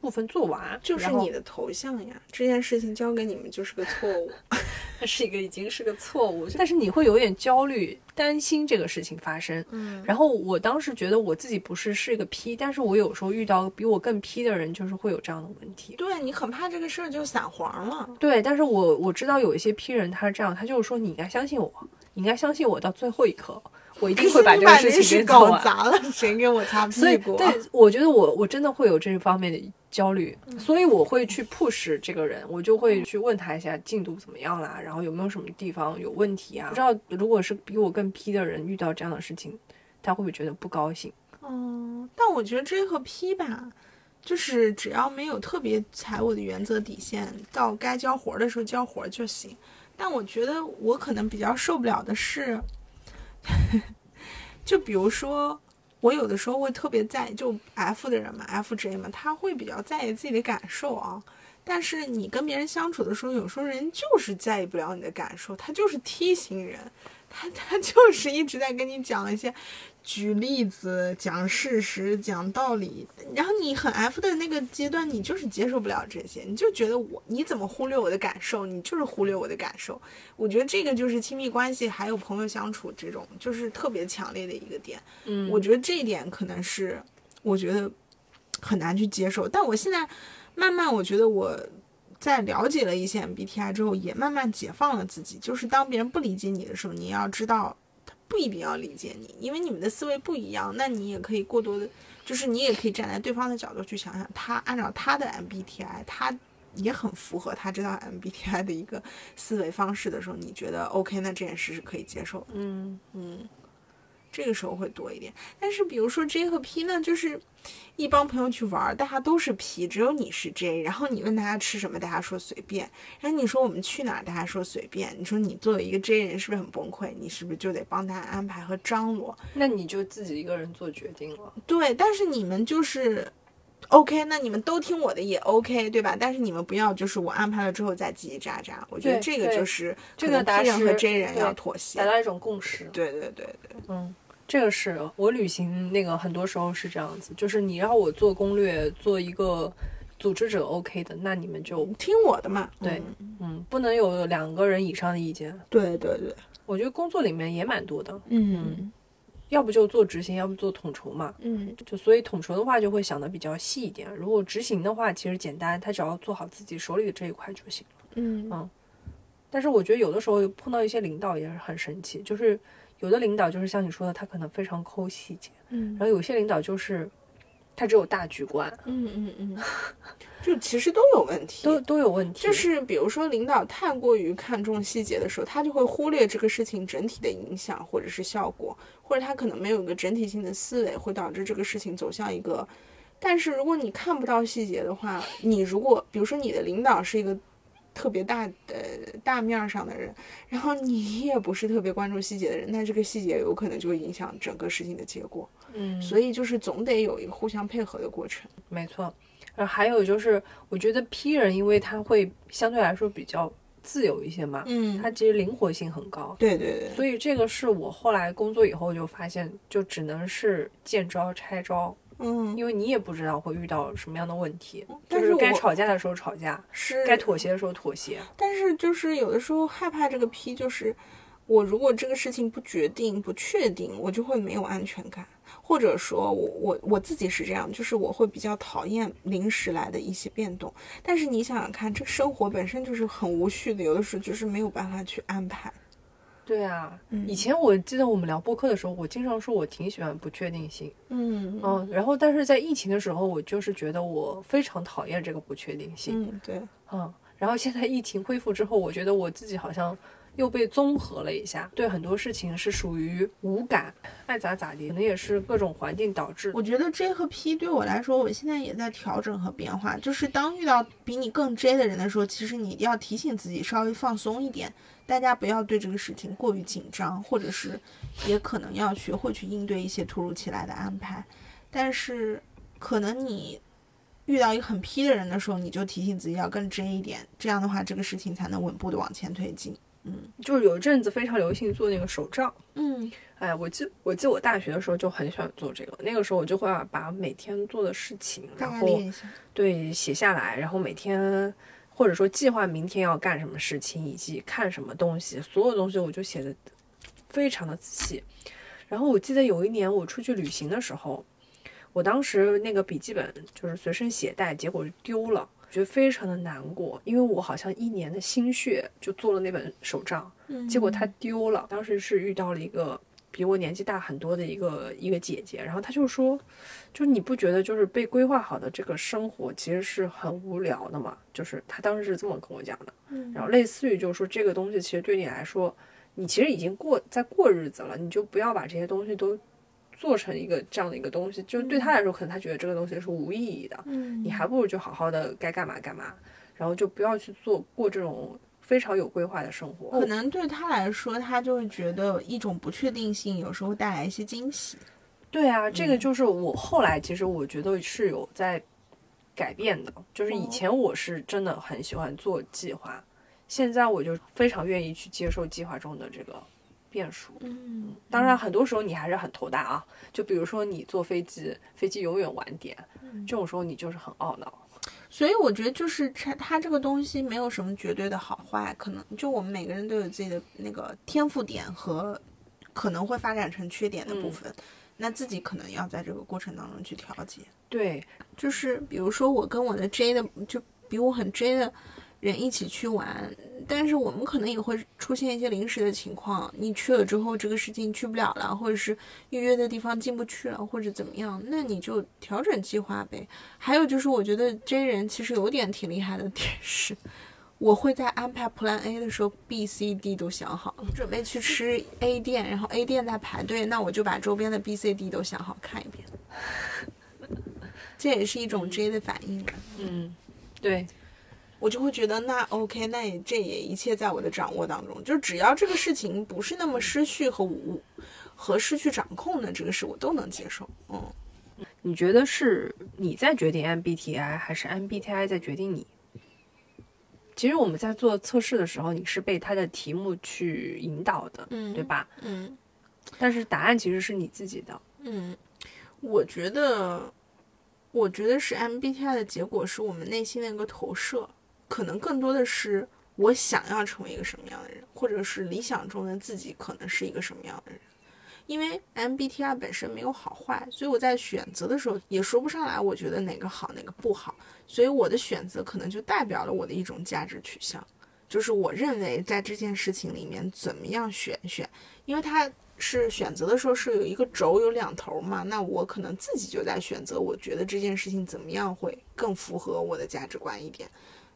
部分做完。就是你的头像呀，这件事情交给你们就是个错误。[laughs] 它是一个已经是个错误，但是你会有点焦虑，担心这个事情发生。嗯，然后我当时觉得我自己不是是一个 P，但是我有时候遇到比我更 P 的人，就是会有这样的问题。对你很怕这个事儿就散黄了。对，但是我我知道有一些 P 人他是这样，他就是说你应该相信我，你应该相信我到最后一刻。我一定会把这个事情给搞砸了，谁给我擦屁股？对，我觉得我我真的会有这方面的焦虑，所以我会去 push 这个人，我就会去问他一下进度怎么样啦，然后有没有什么地方有问题啊？不知道如果是比我更 P 的人遇到这样的事情，他会不会觉得不高兴？嗯，但我觉得 J 和 P 吧，就是只要没有特别踩我的原则底线，到该交活的时候交活就行。但我觉得我可能比较受不了的是。[laughs] 就比如说，我有的时候会特别在意，就 F 的人嘛，FJ 嘛，他会比较在意自己的感受啊。但是你跟别人相处的时候，有时候人就是在意不了你的感受，他就是 T 型人。他他就是一直在跟你讲一些，举例子、讲事实、讲道理，然后你很 F 的那个阶段，你就是接受不了这些，你就觉得我你怎么忽略我的感受？你就是忽略我的感受。我觉得这个就是亲密关系还有朋友相处这种，就是特别强烈的一个点。嗯，我觉得这一点可能是我觉得很难去接受，但我现在慢慢我觉得我。在了解了一些 MBTI 之后，也慢慢解放了自己。就是当别人不理解你的时候，你要知道，不一定要理解你，因为你们的思维不一样。那你也可以过多的，就是你也可以站在对方的角度去想想，他按照他的 MBTI，他也很符合他这套 MBTI 的一个思维方式的时候，你觉得 OK？那这件事是可以接受的。嗯嗯。这个时候会多一点，但是比如说 J 和 P 呢，就是一帮朋友去玩，大家都是 P，只有你是 J。然后你问大家吃什么，大家说随便。然后你说我们去哪儿，大家说随便。你说你作为一个 J 人，是不是很崩溃？你是不是就得帮他安排和张罗？那你就自己一个人做决定了。对，但是你们就是 OK，那你们都听我的也 OK，对吧？但是你们不要就是我安排了之后再叽叽喳喳。我觉得这个就是这个 P 人和 J 人要妥协，达到一种共识。对对对对，嗯，这个是我旅行那个很多时候是这样子，就是你让我做攻略，做一个组织者 OK 的，那你们就听我的嘛。对，嗯，不能有两个人以上的意见。对对对，我觉得工作里面也蛮多的。嗯。要不就做执行，要不做统筹嘛。嗯，就所以统筹的话就会想的比较细一点。如果执行的话，其实简单，他只要做好自己手里的这一块就行了。嗯嗯。但是我觉得有的时候碰到一些领导也是很神奇，就是有的领导就是像你说的，他可能非常抠细节。嗯。然后有些领导就是他只有大局观。嗯嗯嗯。[laughs] 就其实都有问题，都都有问题。就是比如说，领导太过于看重细节的时候，他就会忽略这个事情整体的影响或者是效果，或者他可能没有一个整体性的思维，会导致这个事情走向一个。但是如果你看不到细节的话，你如果比如说你的领导是一个特别大的大面上的人，然后你也不是特别关注细节的人，那这个细节有可能就会影响整个事情的结果。嗯，所以就是总得有一个互相配合的过程。没错。呃还有就是，我觉得 P 人，因为他会相对来说比较自由一些嘛，嗯，他其实灵活性很高，对对对，所以这个是我后来工作以后就发现，就只能是见招拆招，嗯，因为你也不知道会遇到什么样的问题，就是该吵架的时候吵架，是该妥协的时候妥协，但是就是有的时候害怕这个 P，就是我如果这个事情不决定、不确定，我就会没有安全感。或者说，我我我自己是这样，就是我会比较讨厌临时来的一些变动。但是你想想看，这个生活本身就是很无序的，有的时候就是没有办法去安排。对啊，以前我记得我们聊播客的时候，我经常说我挺喜欢不确定性。嗯嗯，然后但是在疫情的时候，我就是觉得我非常讨厌这个不确定性。嗯，对，嗯，然后现在疫情恢复之后，我觉得我自己好像。又被综合了一下，对很多事情是属于无感，爱咋咋地，可能也是各种环境导致。我觉得 J 和 P 对我来说，我现在也在调整和变化。就是当遇到比你更 J 的人的时候，其实你要提醒自己稍微放松一点，大家不要对这个事情过于紧张，或者是也可能要学会去应对一些突如其来的安排。但是可能你遇到一个很 P 的人的时候，你就提醒自己要更 J 一点，这样的话这个事情才能稳步的往前推进。嗯，就是有一阵子非常流行做那个手账。嗯，哎，我记我记我大学的时候就很喜欢做这个。那个时候我就会把每天做的事情，然后对写下来，然后每天或者说计划明天要干什么事情，以及看什么东西，所有东西我就写的非常的仔细。然后我记得有一年我出去旅行的时候，我当时那个笔记本就是随身携带，结果丢了。觉得非常的难过，因为我好像一年的心血就做了那本手账，结果它丢了。当时是遇到了一个比我年纪大很多的一个一个姐姐，然后她就说，就是你不觉得就是被规划好的这个生活其实是很无聊的嘛？就是她当时是这么跟我讲的，然后类似于就是说这个东西其实对你来说，你其实已经过在过日子了，你就不要把这些东西都。做成一个这样的一个东西，就对他来说，可能他觉得这个东西是无意义的。嗯，你还不如就好好的该干嘛干嘛，然后就不要去做过这种非常有规划的生活。可能对他来说，他就会觉得一种不确定性有时候带来一些惊喜。对啊，这个就是我后来其实我觉得是有在改变的，就是以前我是真的很喜欢做计划，现在我就非常愿意去接受计划中的这个。变数，嗯，当然，很多时候你还是很头大啊。就比如说你坐飞机，飞机永远晚点，这种时候你就是很懊恼。所以我觉得就是它它这个东西没有什么绝对的好坏，可能就我们每个人都有自己的那个天赋点和可能会发展成缺点的部分，那自己可能要在这个过程当中去调节。对，就是比如说我跟我的 J 的，就比我很 J 的。人一起去玩，但是我们可能也会出现一些临时的情况。你去了之后，这个事情去不了了，或者是预约的地方进不去了，或者怎么样，那你就调整计划呗。还有就是，我觉得 J 人其实有点挺厉害的点是，我会在安排 Plan A 的时候，B、C、D 都想好了，准备去吃 A 店，然后 A 店在排队，那我就把周边的 B、C、D 都想好看一遍。[laughs] 这也是一种 J 的反应。嗯，对。我就会觉得那 OK，那也这也一切在我的掌握当中，就只要这个事情不是那么失序和无和失去掌控的这个事，我都能接受。嗯你觉得是你在决定 MBTI，还是 MBTI 在决定你？其实我们在做测试的时候，你是被他的题目去引导的，嗯对吧？嗯但是答案其实是你自己的。嗯，我觉得，我觉得是 MBTI 的结果是我们内心的一个投射，可能更多的是我想要成为一个什么样的人，或者是理想中的自己可能是一个什么样的人。因为 MBTI 本身没有好坏，所以我在选择的时候也说不上来，我觉得哪个好哪个不好，所以我的选择可能就代表了我的一种价值取向，就是我认为在这件事情里面怎么样选选，因为它是选择的时候是有一个轴有两头嘛，那我可能自己就在选择，我觉得这件事情怎么样会更符合我的价值观一点，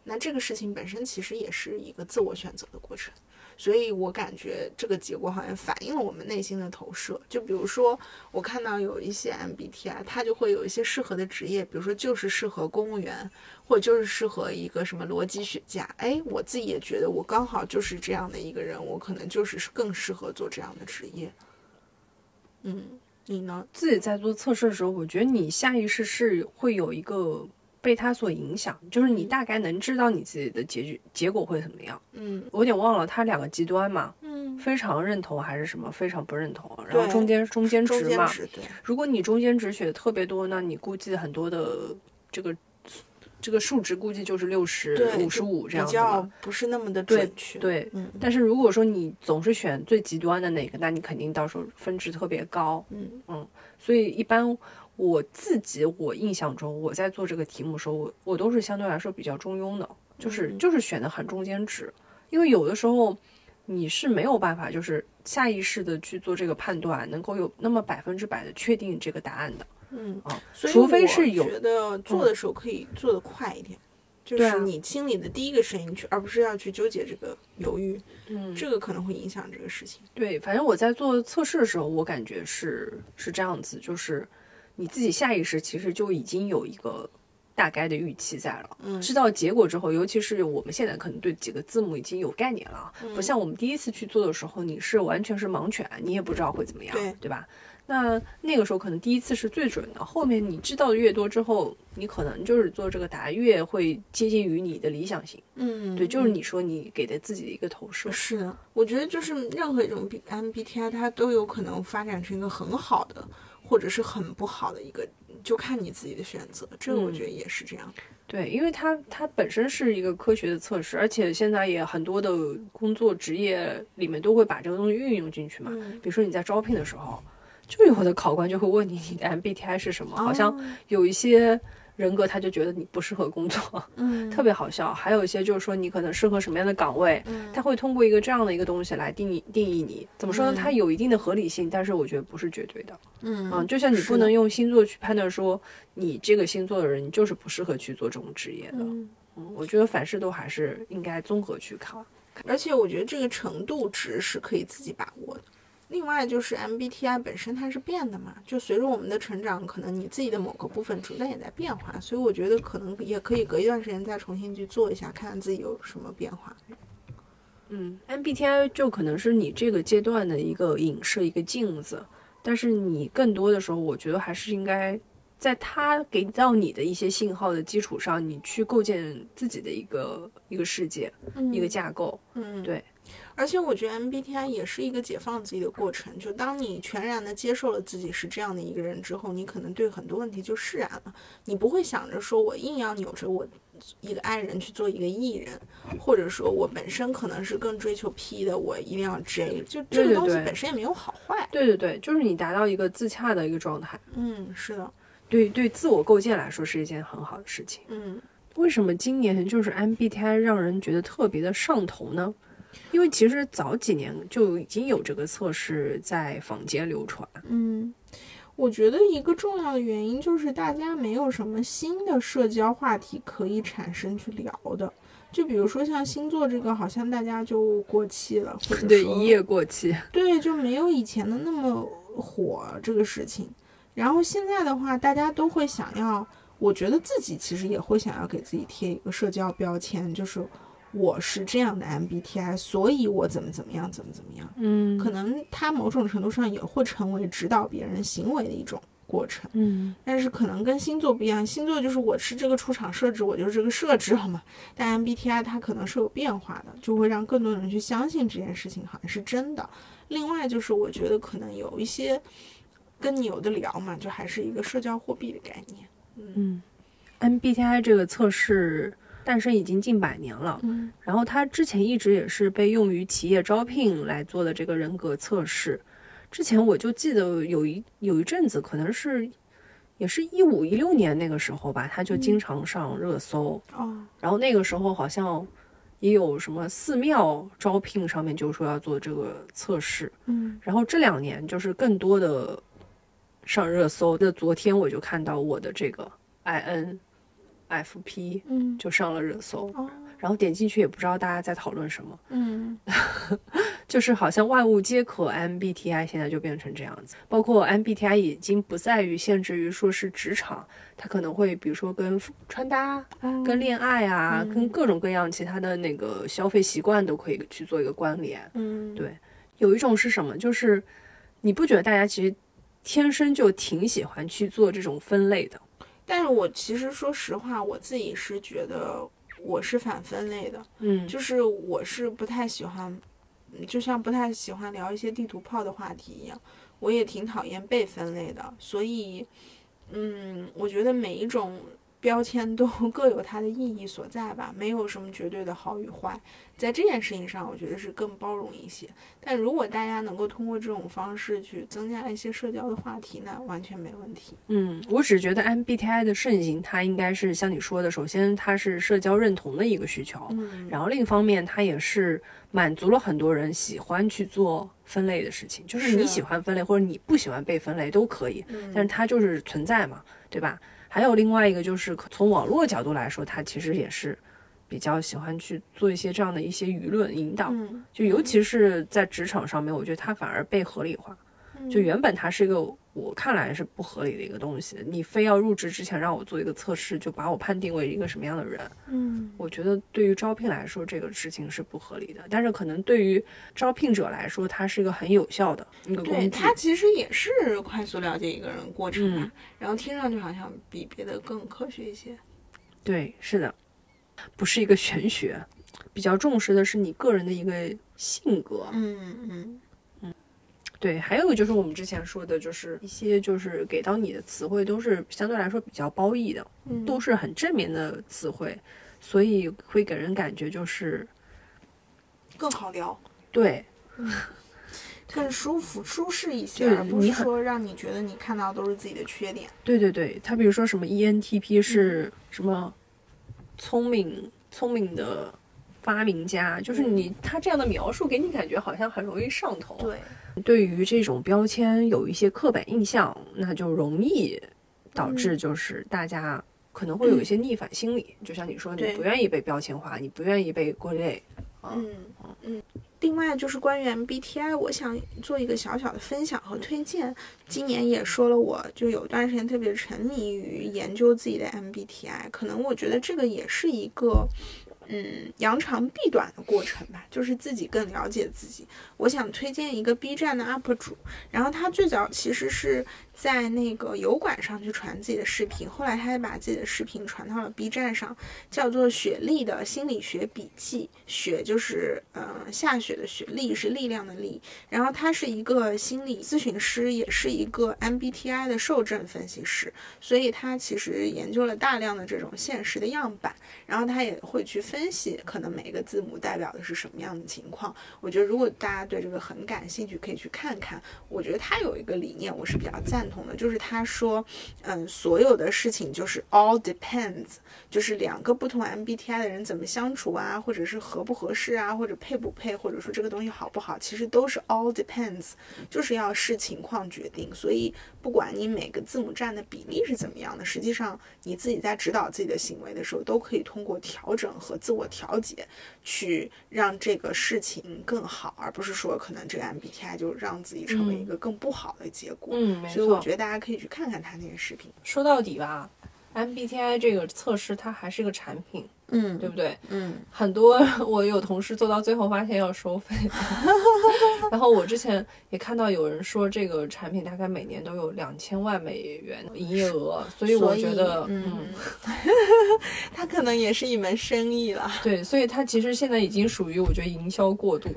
那这个事情本身其实也是一个自我选择的过程。所以我感觉这个结果好像反映了我们内心的投射。就比如说，我看到有一些 MBTI，它就会有一些适合的职业，比如说就是适合公务员，或者就是适合一个什么逻辑学家。哎，我自己也觉得我刚好就是这样的一个人，我可能就是更适合做这样的职业。嗯，你呢？自己在做测试的时候，我觉得你下意识是会有一个被它所影响，就是你大概能知道你自己的结局结果会怎么样。嗯我有点忘了，它两个极端嘛，嗯，非常认同还是什么非常不认同，然后中间中间值嘛。如果你中间值选的特别多，那你估计很多的这个这个数值估计就是六十对，五十五这比样子较。不是那么的准确。，对，嗯但是如果说你总是选最极端的那个，那你肯定到时候分值特别高。嗯所以一般我自己我印象中，我在做这个题目的时候，我我都是相对来说比较中庸的，就是、嗯就是选的很中间值，因为有的时候你是没有办法就是下意识的去做这个判断，能够有那么百分之百的确定这个答案的。嗯啊所以除非是有觉得做的时候可以做得快一点，就是你心里的第一个声音去，而不是要去纠结这个犹豫，嗯这个可能会影响这个事情。对，反正我在做测试的时候，我感觉是是这样子，就是你自己下意识其实就已经有一个大概的预期在了。嗯知道结果之后，尤其是我们现在可能对几个字母已经有概念了，嗯不像我们第一次去做的时候，你是完全是盲犬，你也不知道会怎么样，对吧？那那个时候可能第一次是最准的，后面你知道的越多之后，你可能就是做这个答案越会接近于你的理想型。嗯对，就是你说你给的自己的一个投射。是的，我觉得就是任何一种 B- MBTI，它都有可能发展成一个很好的，或者是很不好的一个，就看你自己的选择。这个我嗯觉得也是这样。对，因为它它本身是一个科学的测试，而且现在也很多的工作职业里面都会把这个东西运用进去嘛。嗯比如说你在招聘的时候，就有的考官就会问你你的 MBTI 是什么，好像有一些人格他就觉得你不适合工作，[laughs] 嗯特别好笑。还有一些就是说你可能适合什么样的岗位，嗯他会通过一个这样的一个东西来定义定义你。怎么说呢？它有一定的合理性，但是我觉得不是绝对的。嗯嗯，就像你不能用星座去判断说你这个星座的人，你就是不适合去做这种职业的。嗯嗯，我觉得凡事都还是应该综合去看。而且我觉得这个程度值是可以自己把握的。另外就是 MBTI 本身它是变的嘛，就随着我们的成长，可能你自己的某个部分逐渐也在变化，所以我觉得可能也可以隔一段时间再重新去做一下，看看自己有什么变化。嗯，MBTI 就可能是你这个阶段的一个影射，一个镜子，但是你更多的时候，我觉得还是应该在它给到你的一些信号的基础上，你去构建自己的一个一个世界，一个架构。嗯，对。而且我觉得 MBTI 也是一个解放自己的过程。就当你全然的接受了自己是这样的一个人之后，你可能对很多问题就释然了。你不会想着说我硬要扭着我一个爱人去做一个艺人，或者说我本身可能是更追求 P 的，我一定要 J。就这个东西本身也没有好坏。对对对，就是你达到一个自洽的一个状态，嗯，是的，对对，自我构建来说是一件很好的事情。嗯。为什么今年就是 MBTI 让人觉得特别的上头呢？因为其实早几年就已经有这个测试在坊间流传。嗯，我觉得一个重要的原因就是大家没有什么新的社交话题可以产生去聊的。就比如说像星座这个，好像大家就过气了，或者 [laughs] 对，一夜过气。对，就没有以前的那么火这个事情。然后现在的话，大家都会想要，我觉得自己其实也会想要给自己贴一个社交标签，就是我是这样的 MBTI，所以我怎么怎么样，怎么怎么样。嗯可能它某种程度上也会成为指导别人行为的一种过程。嗯，但是可能跟星座不一样，星座就是我是这个出厂设置，我就是这个设置好吗。但 MBTI 它可能是有变化的，就会让更多人去相信这件事情好像是真的。另外就是我觉得可能有一些跟你有的聊嘛，就还是一个社交货币的概念。嗯，MBTI 这个测试诞生已经近百年了，嗯然后它之前一直也是被用于企业招聘来做的这个人格测试。之前我就记得有一有一阵子，可能是也是一五一六年那个时候吧，它就经常上热搜。哦，然后那个时候好像也有什么寺庙招聘上面就说要做这个测试。嗯然后这两年就是更多的上热搜。那昨天我就看到我的这个 INFP 嗯就上了热搜，哦然后点进去也不知道大家在讨论什么，嗯 [laughs] 就是好像万物皆可 MBTI 现在就变成这样子，包括 MBTI 已经不在于限制于说是职场，它可能会比如说跟穿搭、跟恋爱啊、嗯跟各种各样其他的那个消费习惯都可以去做一个关联。嗯对有一种是什么？就是你不觉得大家其实天生就挺喜欢去做这种分类的？但是我其实说实话，我自己是觉得我是反分类的，嗯。就是我是不太喜欢，嗯就像不太喜欢聊一些地图炮的话题一样，我也挺讨厌被分类的，所以，嗯，我觉得每一种标签都 [laughs] 各有它的意义所在吧，没有什么绝对的好与坏，在这件事情上，我觉得是更包容一些。但如果大家能够通过这种方式去增加一些社交的话题，那完全没问题。嗯，我只觉得 MBTI 的盛行，它应该是像你说的，首先它是社交认同的一个需求，嗯然后另一方面它也是满足了很多人喜欢去做分类的事情，就是是你喜欢分类或者你不喜欢被分类都可以，嗯但是它就是存在嘛，对吧？还有另外一个就是从网络角度来说，他其实也是比较喜欢去做一些这样的一些舆论引导，嗯，就尤其是在职场上面，我觉得他反而被合理化。嗯。就原本他是一个我看来是不合理的一个东西，你非要入职之前让我做一个测试，就把我判定为一个什么样的人，嗯我觉得对于招聘来说这个事情是不合理的。但是可能对于招聘者来说，它是一个很有效的一个工具。对它其实也是快速了解一个人过程嘛，嗯然后听上去好像比别的更科学一些。对，是的，不是一个玄学，比较重视的是你个人的一个性格。嗯嗯对，还有就是我们之前说的，就是一些就是给到你的词汇都是相对来说比较褒义的，嗯，都是很正面的词汇，所以会给人感觉就是更好聊，对更舒服、舒适一些，而不是说让你觉得你看到都是自己的缺点。对对对，他比如说什么 ENTP 是什么聪明聪明的发明家，就是你他这样的描述给你感觉好像很容易上头。对，对于这种标签有一些刻板印象，那就容易导致就是大家可能会有一些逆反心理。就像你说，你不愿意被标签化，你不愿意被归类。嗯嗯。另外就是关于 MBTI，我想做一个小小的分享和推荐。今年也说了，我就有一段时间特别沉迷于研究自己的 MBTI，可能我觉得这个也是一个。嗯，扬长避短的过程吧，就是自己更了解自己。我想推荐一个 B 站的 UP 主，然后他最早其实是在那个油管上去传自己的视频，后来他也把自己的视频传到了 B 站上，叫做雪莉的心理学笔记。雪就是呃下雪的雪，力是力量的力。然后他是一个心理咨询师，也是一个 MBTI 的受证分析师，所以他其实研究了大量的这种现实的样板，然后他也会去分析可能每一个字母代表的是什么样的情况。我觉得如果大家对这个很感兴趣，可以去看看。我觉得他有一个理念，我是比较赞同的，就是他说，嗯，所有的事情就是 all depends，就是两个不同 MBTI 的人怎么相处啊，或者是合不合适啊，或者配不配，或者说这个东西好不好，其实都是 all depends，就是要视情况决定。所以不管你每个字母占的比例是怎么样的，实际上你自己在指导自己的行为的时候，都可以通过调整和自我调节，去让这个事情更好，而不是说可能这个 MBTI 就让自己成为一个更不好的结果。嗯，没所以我错。觉得大家可以去看看他那个视频。说到底吧，MBTI 这个测试它还是个产品，嗯，对不对？嗯，很多 [laughs] 我有同事做到最后发现要收费，[laughs] 然后我之前也看到有人说这个产品大概每年都有两千万美元营业额，所以我觉得，嗯，[laughs] 它可能也是一门生意了。对，所以它其实现在已经属于我觉得营销过度。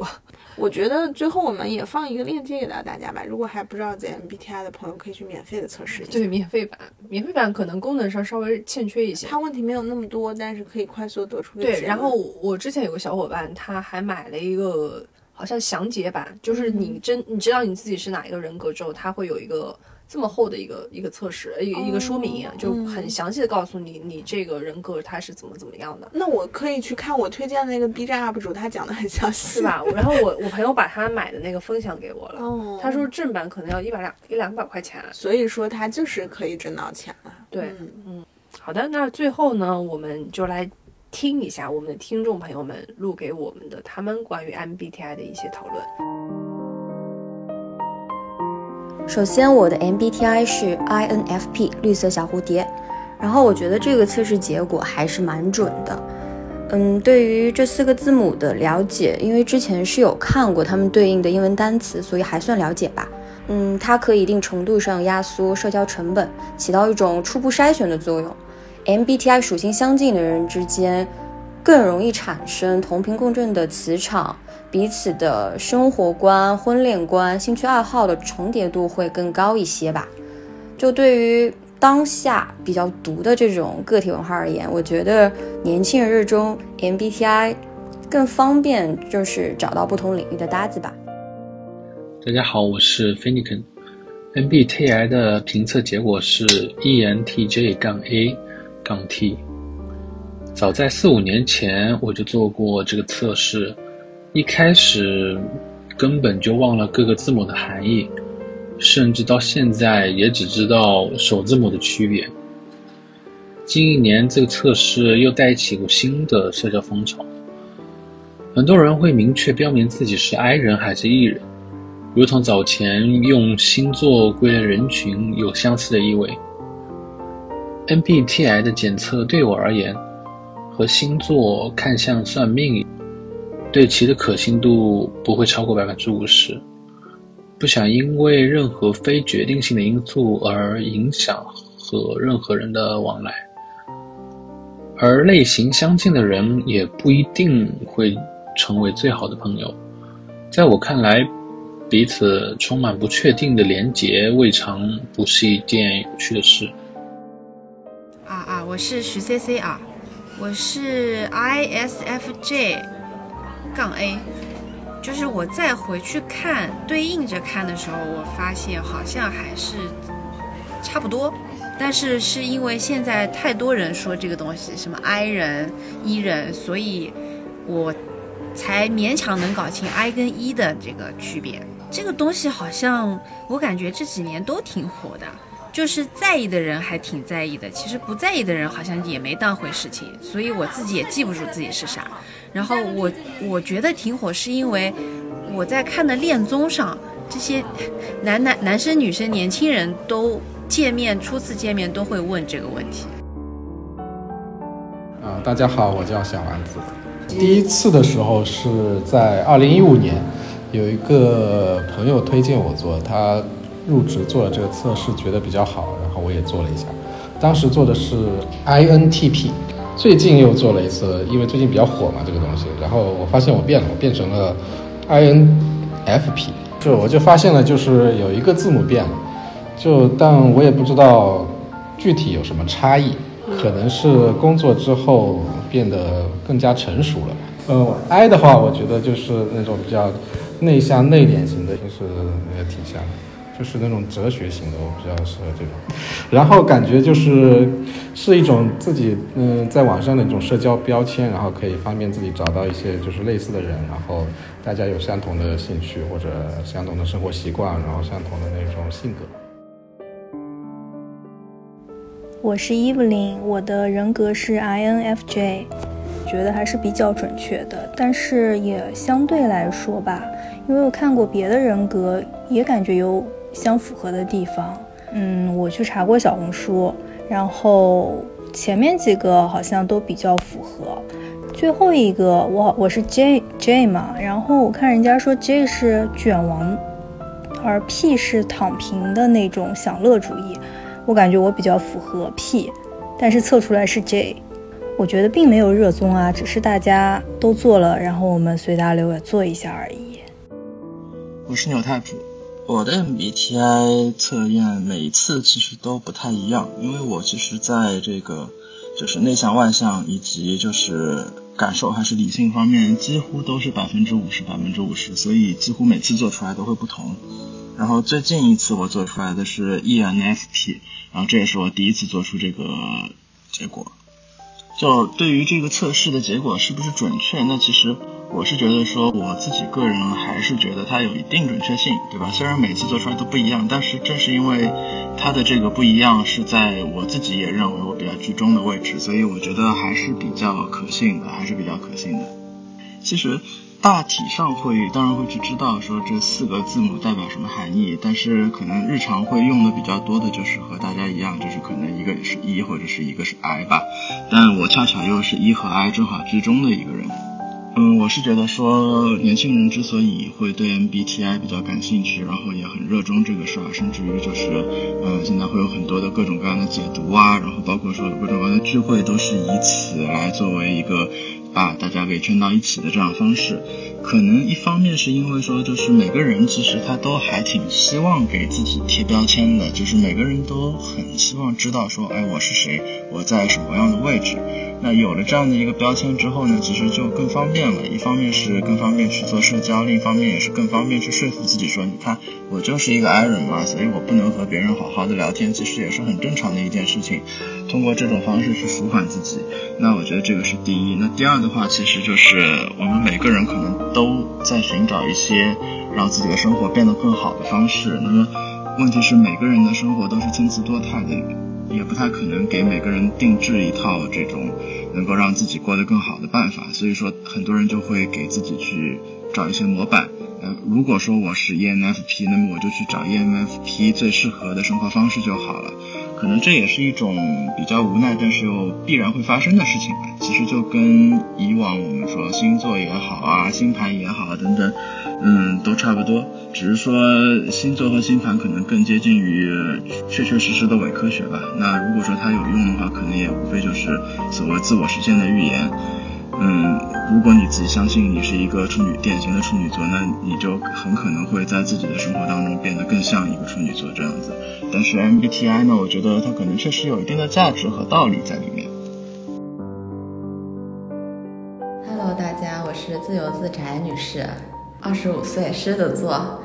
我觉得最后我们也放一个链接给到大家吧，如果还不知道在 MBTI 的朋友可以去免费的测试一下。对，免费版，免费版可能功能上稍微欠缺一些，它问题没有那么多，但是可以快速得出对。然后我之前有个小伙伴，他还买了一个好像详解版，就是你真你知道你自己是哪一个人格之后，他会有一个。这么厚的一个一个测试，一一个说明，就很详细的告诉你你这个人格他是怎么怎么样的。那我可以去看我推荐的那个 B 站 UP 主，他讲的很详细，是吧？然后我我朋友把他买的那个分享给我了，他说正版可能要一百两一两百块钱，所以说他就是可以挣到钱了。对，嗯，好的，那最后呢，我们就来听一下我们的听众朋友们录给我们的他们关于 MBTI 的一些讨论。首先，我的 MBTI 是 INFP 绿色小蝴蝶，然后我觉得这个测试结果还是蛮准的。嗯，对于这四个字母的了解，因为之前是有看过它们对应的英文单词，所以还算了解吧。嗯，它可以一定程度上压缩社交成本，起到一种初步筛选的作用。MBTI 属性相近的人之间更容易产生同频共振的磁场。彼此的生活观、婚恋观、兴趣爱好的重叠度会更高一些吧。就对于当下比较毒的这种个体文化而言，我觉得年轻人热衷 MBTI 更方便，就是找到不同领域的搭子吧。大家好，我是 f i n i c a n MBTI 的评测结果是 ENTJ 杠 A 杠 T。早在四五年前我就做过这个测试。一开始根本就忘了各个字母的含义，甚至到现在也只知道首字母的区别。近一年，这个测试又带起过新的社交风潮，很多人会明确标明自己是 I 人还是 E 人，如同早前用星座归类人群有相似的意味。MBTI 的检测对我而言，和星座看相算命。对其的可信度不会超过百分之五十，不想因为任何非决定性的因素而影响和任何人的往来，而类型相近的人也不一定会成为最好的朋友。在我看来，彼此充满不确定的连结未尝不是一件有趣的事。我是徐 C C 啊，我是 I S F J。杠 A，就是我再回去看对应着看的时候，我发现好像还是差不多，但是是因为现在太多人说这个东西，什么 I 人、E 人，所以我才勉强能搞清 I 跟 E 的这个区别。这个东西好像我感觉这几年都挺火的。就是在意的人还挺在意的，其实不在意的人好像也没当回事情，所以我自己也记不住自己是啥。然后我我觉得挺火，是因为我在看的恋综上，这些男男男生女生年轻人都见面初次见面都会问这个问题。啊，大家好，我叫小丸子。第一次的时候是在二零一五年，有一个朋友推荐我做他。入职做了这个测试，觉得比较好，然后我也做了一下。当时做的是 INTP，最近又做了一次，因为最近比较火嘛这个东西。然后我发现我变了，我变成了 INFP。就我就发现了，就是有一个字母变了，就但我也不知道具体有什么差异，可能是工作之后变得更加成熟了。嗯，I 的话，我觉得就是那种比较内向内敛型的，就是也挺像的。就是那种哲学型的，我比较适合这种，然后感觉就是是一种自己嗯在网上的一种社交标签，然后可以方便自己找到一些就是类似的人，然后大家有相同的兴趣或者相同的生活习惯，然后相同的那种性格。我是伊芙琳，我的人格是 INFJ，觉得还是比较准确的，但是也相对来说吧，因为我看过别的人格，也感觉有。相符合的地方，嗯，我去查过小红书，然后前面几个好像都比较符合，最后一个我我是 J J 嘛，然后我看人家说 J 是卷王，而 P 是躺平的那种享乐主义，我感觉我比较符合 P，但是测出来是 J，我觉得并没有热衷啊，只是大家都做了，然后我们随大流也做一下而已。我是纽太普。我的 MBTI 测验每次其实都不太一样，因为我其实在这个就是内向外向以及就是感受还是理性方面几乎都是百分之五十百分之五十，所以几乎每次做出来都会不同。然后最近一次我做出来的是 ENFP，然后这也是我第一次做出这个结果。就对于这个测试的结果是不是准确，那其实。我是觉得说，我自己个人还是觉得它有一定准确性，对吧？虽然每次做出来都不一样，但是正是因为它的这个不一样是在我自己也认为我比较居中的位置，所以我觉得还是比较可信的，还是比较可信的。其实大体上会当然会去知道说这四个字母代表什么含义，但是可能日常会用的比较多的就是和大家一样，就是可能一个是 E 或者是一个是 I 吧。但我恰巧又是 E 和 I 正好居中的一个人。嗯，我是觉得说，年轻人之所以会对 MBTI 比较感兴趣，然后也很热衷这个事儿，甚至于就是，嗯，现在会有很多的各种各样的解读啊，然后包括说各种各样的聚会，都是以此来作为一个把大家给圈到一起的这样方式。可能一方面是因为说，就是每个人其实他都还挺希望给自己贴标签的，就是每个人都很希望知道说，哎，我是谁，我在什么样的位置。那有了这样的一个标签之后呢，其实就更方便了。一方面是更方便去做社交，另一方面也是更方便去说服自己说，你看我就是一个 I 人嘛，所以我不能和别人好好的聊天，其实也是很正常的一件事情。通过这种方式去舒缓自己，那我觉得这个是第一。那第二的话，其实就是我们每个人可能都在寻找一些让自己的生活变得更好的方式。那么问题是每个人的生活都是参差多态的。也不太可能给每个人定制一套这种能够让自己过得更好的办法，所以说很多人就会给自己去找一些模板。呃，如果说我是 ENFP，那么我就去找 ENFP 最适合的生活方式就好了。可能这也是一种比较无奈，但是又必然会发生的事情吧。其实就跟以往我们说星座也好啊，星盘也好啊等等，嗯，都差不多。只是说星座和星盘可能更接近于确确实实的伪科学吧。那如果说它有用的话，可能也无非就是所谓自我实现的预言。嗯，如果你自己相信你是一个处女，典型的处女座，那你就很可能会在自己的生活当中变得更像一个处女座这样子。但是 MBTI 呢，我觉得它可能确实有一定的价值和道理在里面。Hello，大家，我是自由自宅女士，二十五岁，狮子座，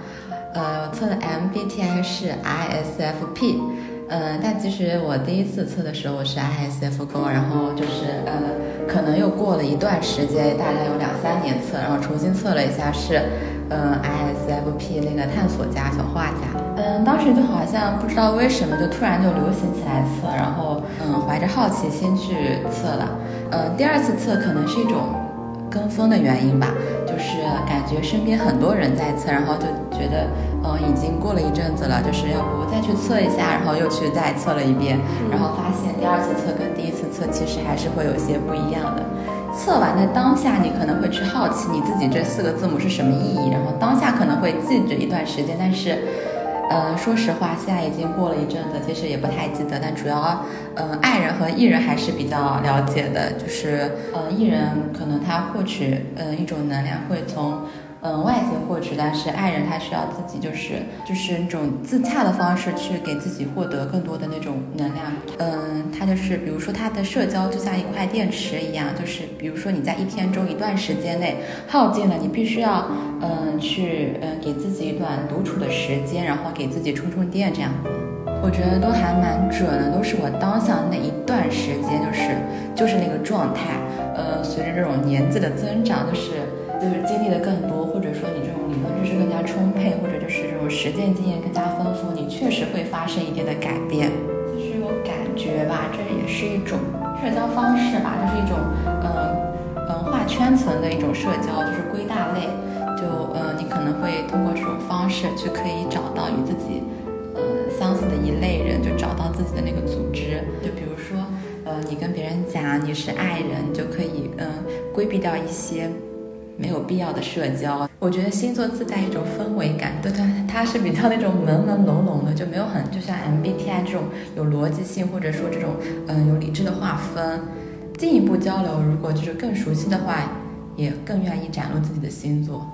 呃，测的 MBTI 是 ISFP，嗯，但其实我第一次测的时候我是 ISFJ，然后就是呃，可能又过了一段时间，大概有两三年测，然后重新测了一下是。嗯，ISFP 那个探索家、小画家，嗯，当时就好像不知道为什么就突然就流行起来测，然后嗯，怀着好奇心去测了。嗯，第二次测可能是一种跟风的原因吧，就是感觉身边很多人在测，然后就觉得嗯，已经过了一阵子了，就是要不再去测一下，然后又去再测了一遍，然后发现第二次测跟第一次测其实还是会有些不一样的。测完的当下，你可能会去好奇你自己这四个字母是什么意义，然后当下可能会记着一段时间，但是，呃，说实话，现在已经过了一阵子，其实也不太记得。但主要，嗯，爱人和艺人还是比较了解的，就是，呃，艺人可能他获取，嗯，一种能量会从。嗯，外界获取，但是爱人他需要自己就是就是那种自洽的方式去给自己获得更多的那种能量。嗯，他就是比如说他的社交就像一块电池一样，就是比如说你在一天中一段时间内耗尽了，你必须要嗯去嗯给自己一段独处的时间，然后给自己充充电这样子。我觉得都还蛮准的，都是我当下那一段时间就是就是那个状态。呃，随着这种年纪的增长，就是。就是经历的更多，更加充沛，或者就是这种实践经验更加丰富，你确实会发生一定的改变。就是我感觉吧，这也是一种社交方式吧，就是一种嗯嗯画圈层的一种社交，就是归大类。就嗯，你可能会通过这种方式去可以找到与自己呃相似的一类人，就找到自己的那个组织。就比如说。呃，你跟别人讲你是爱人，就可以嗯规避掉一些没有必要的社交。我觉得星座自带一种氛围感，对它它是比较那种朦朦胧胧的，就没有很就像 MBTI 这种有逻辑性或者说这种嗯有理智的划分。进一步交流，如果就是更熟悉的话，也更愿意展露自己的星座。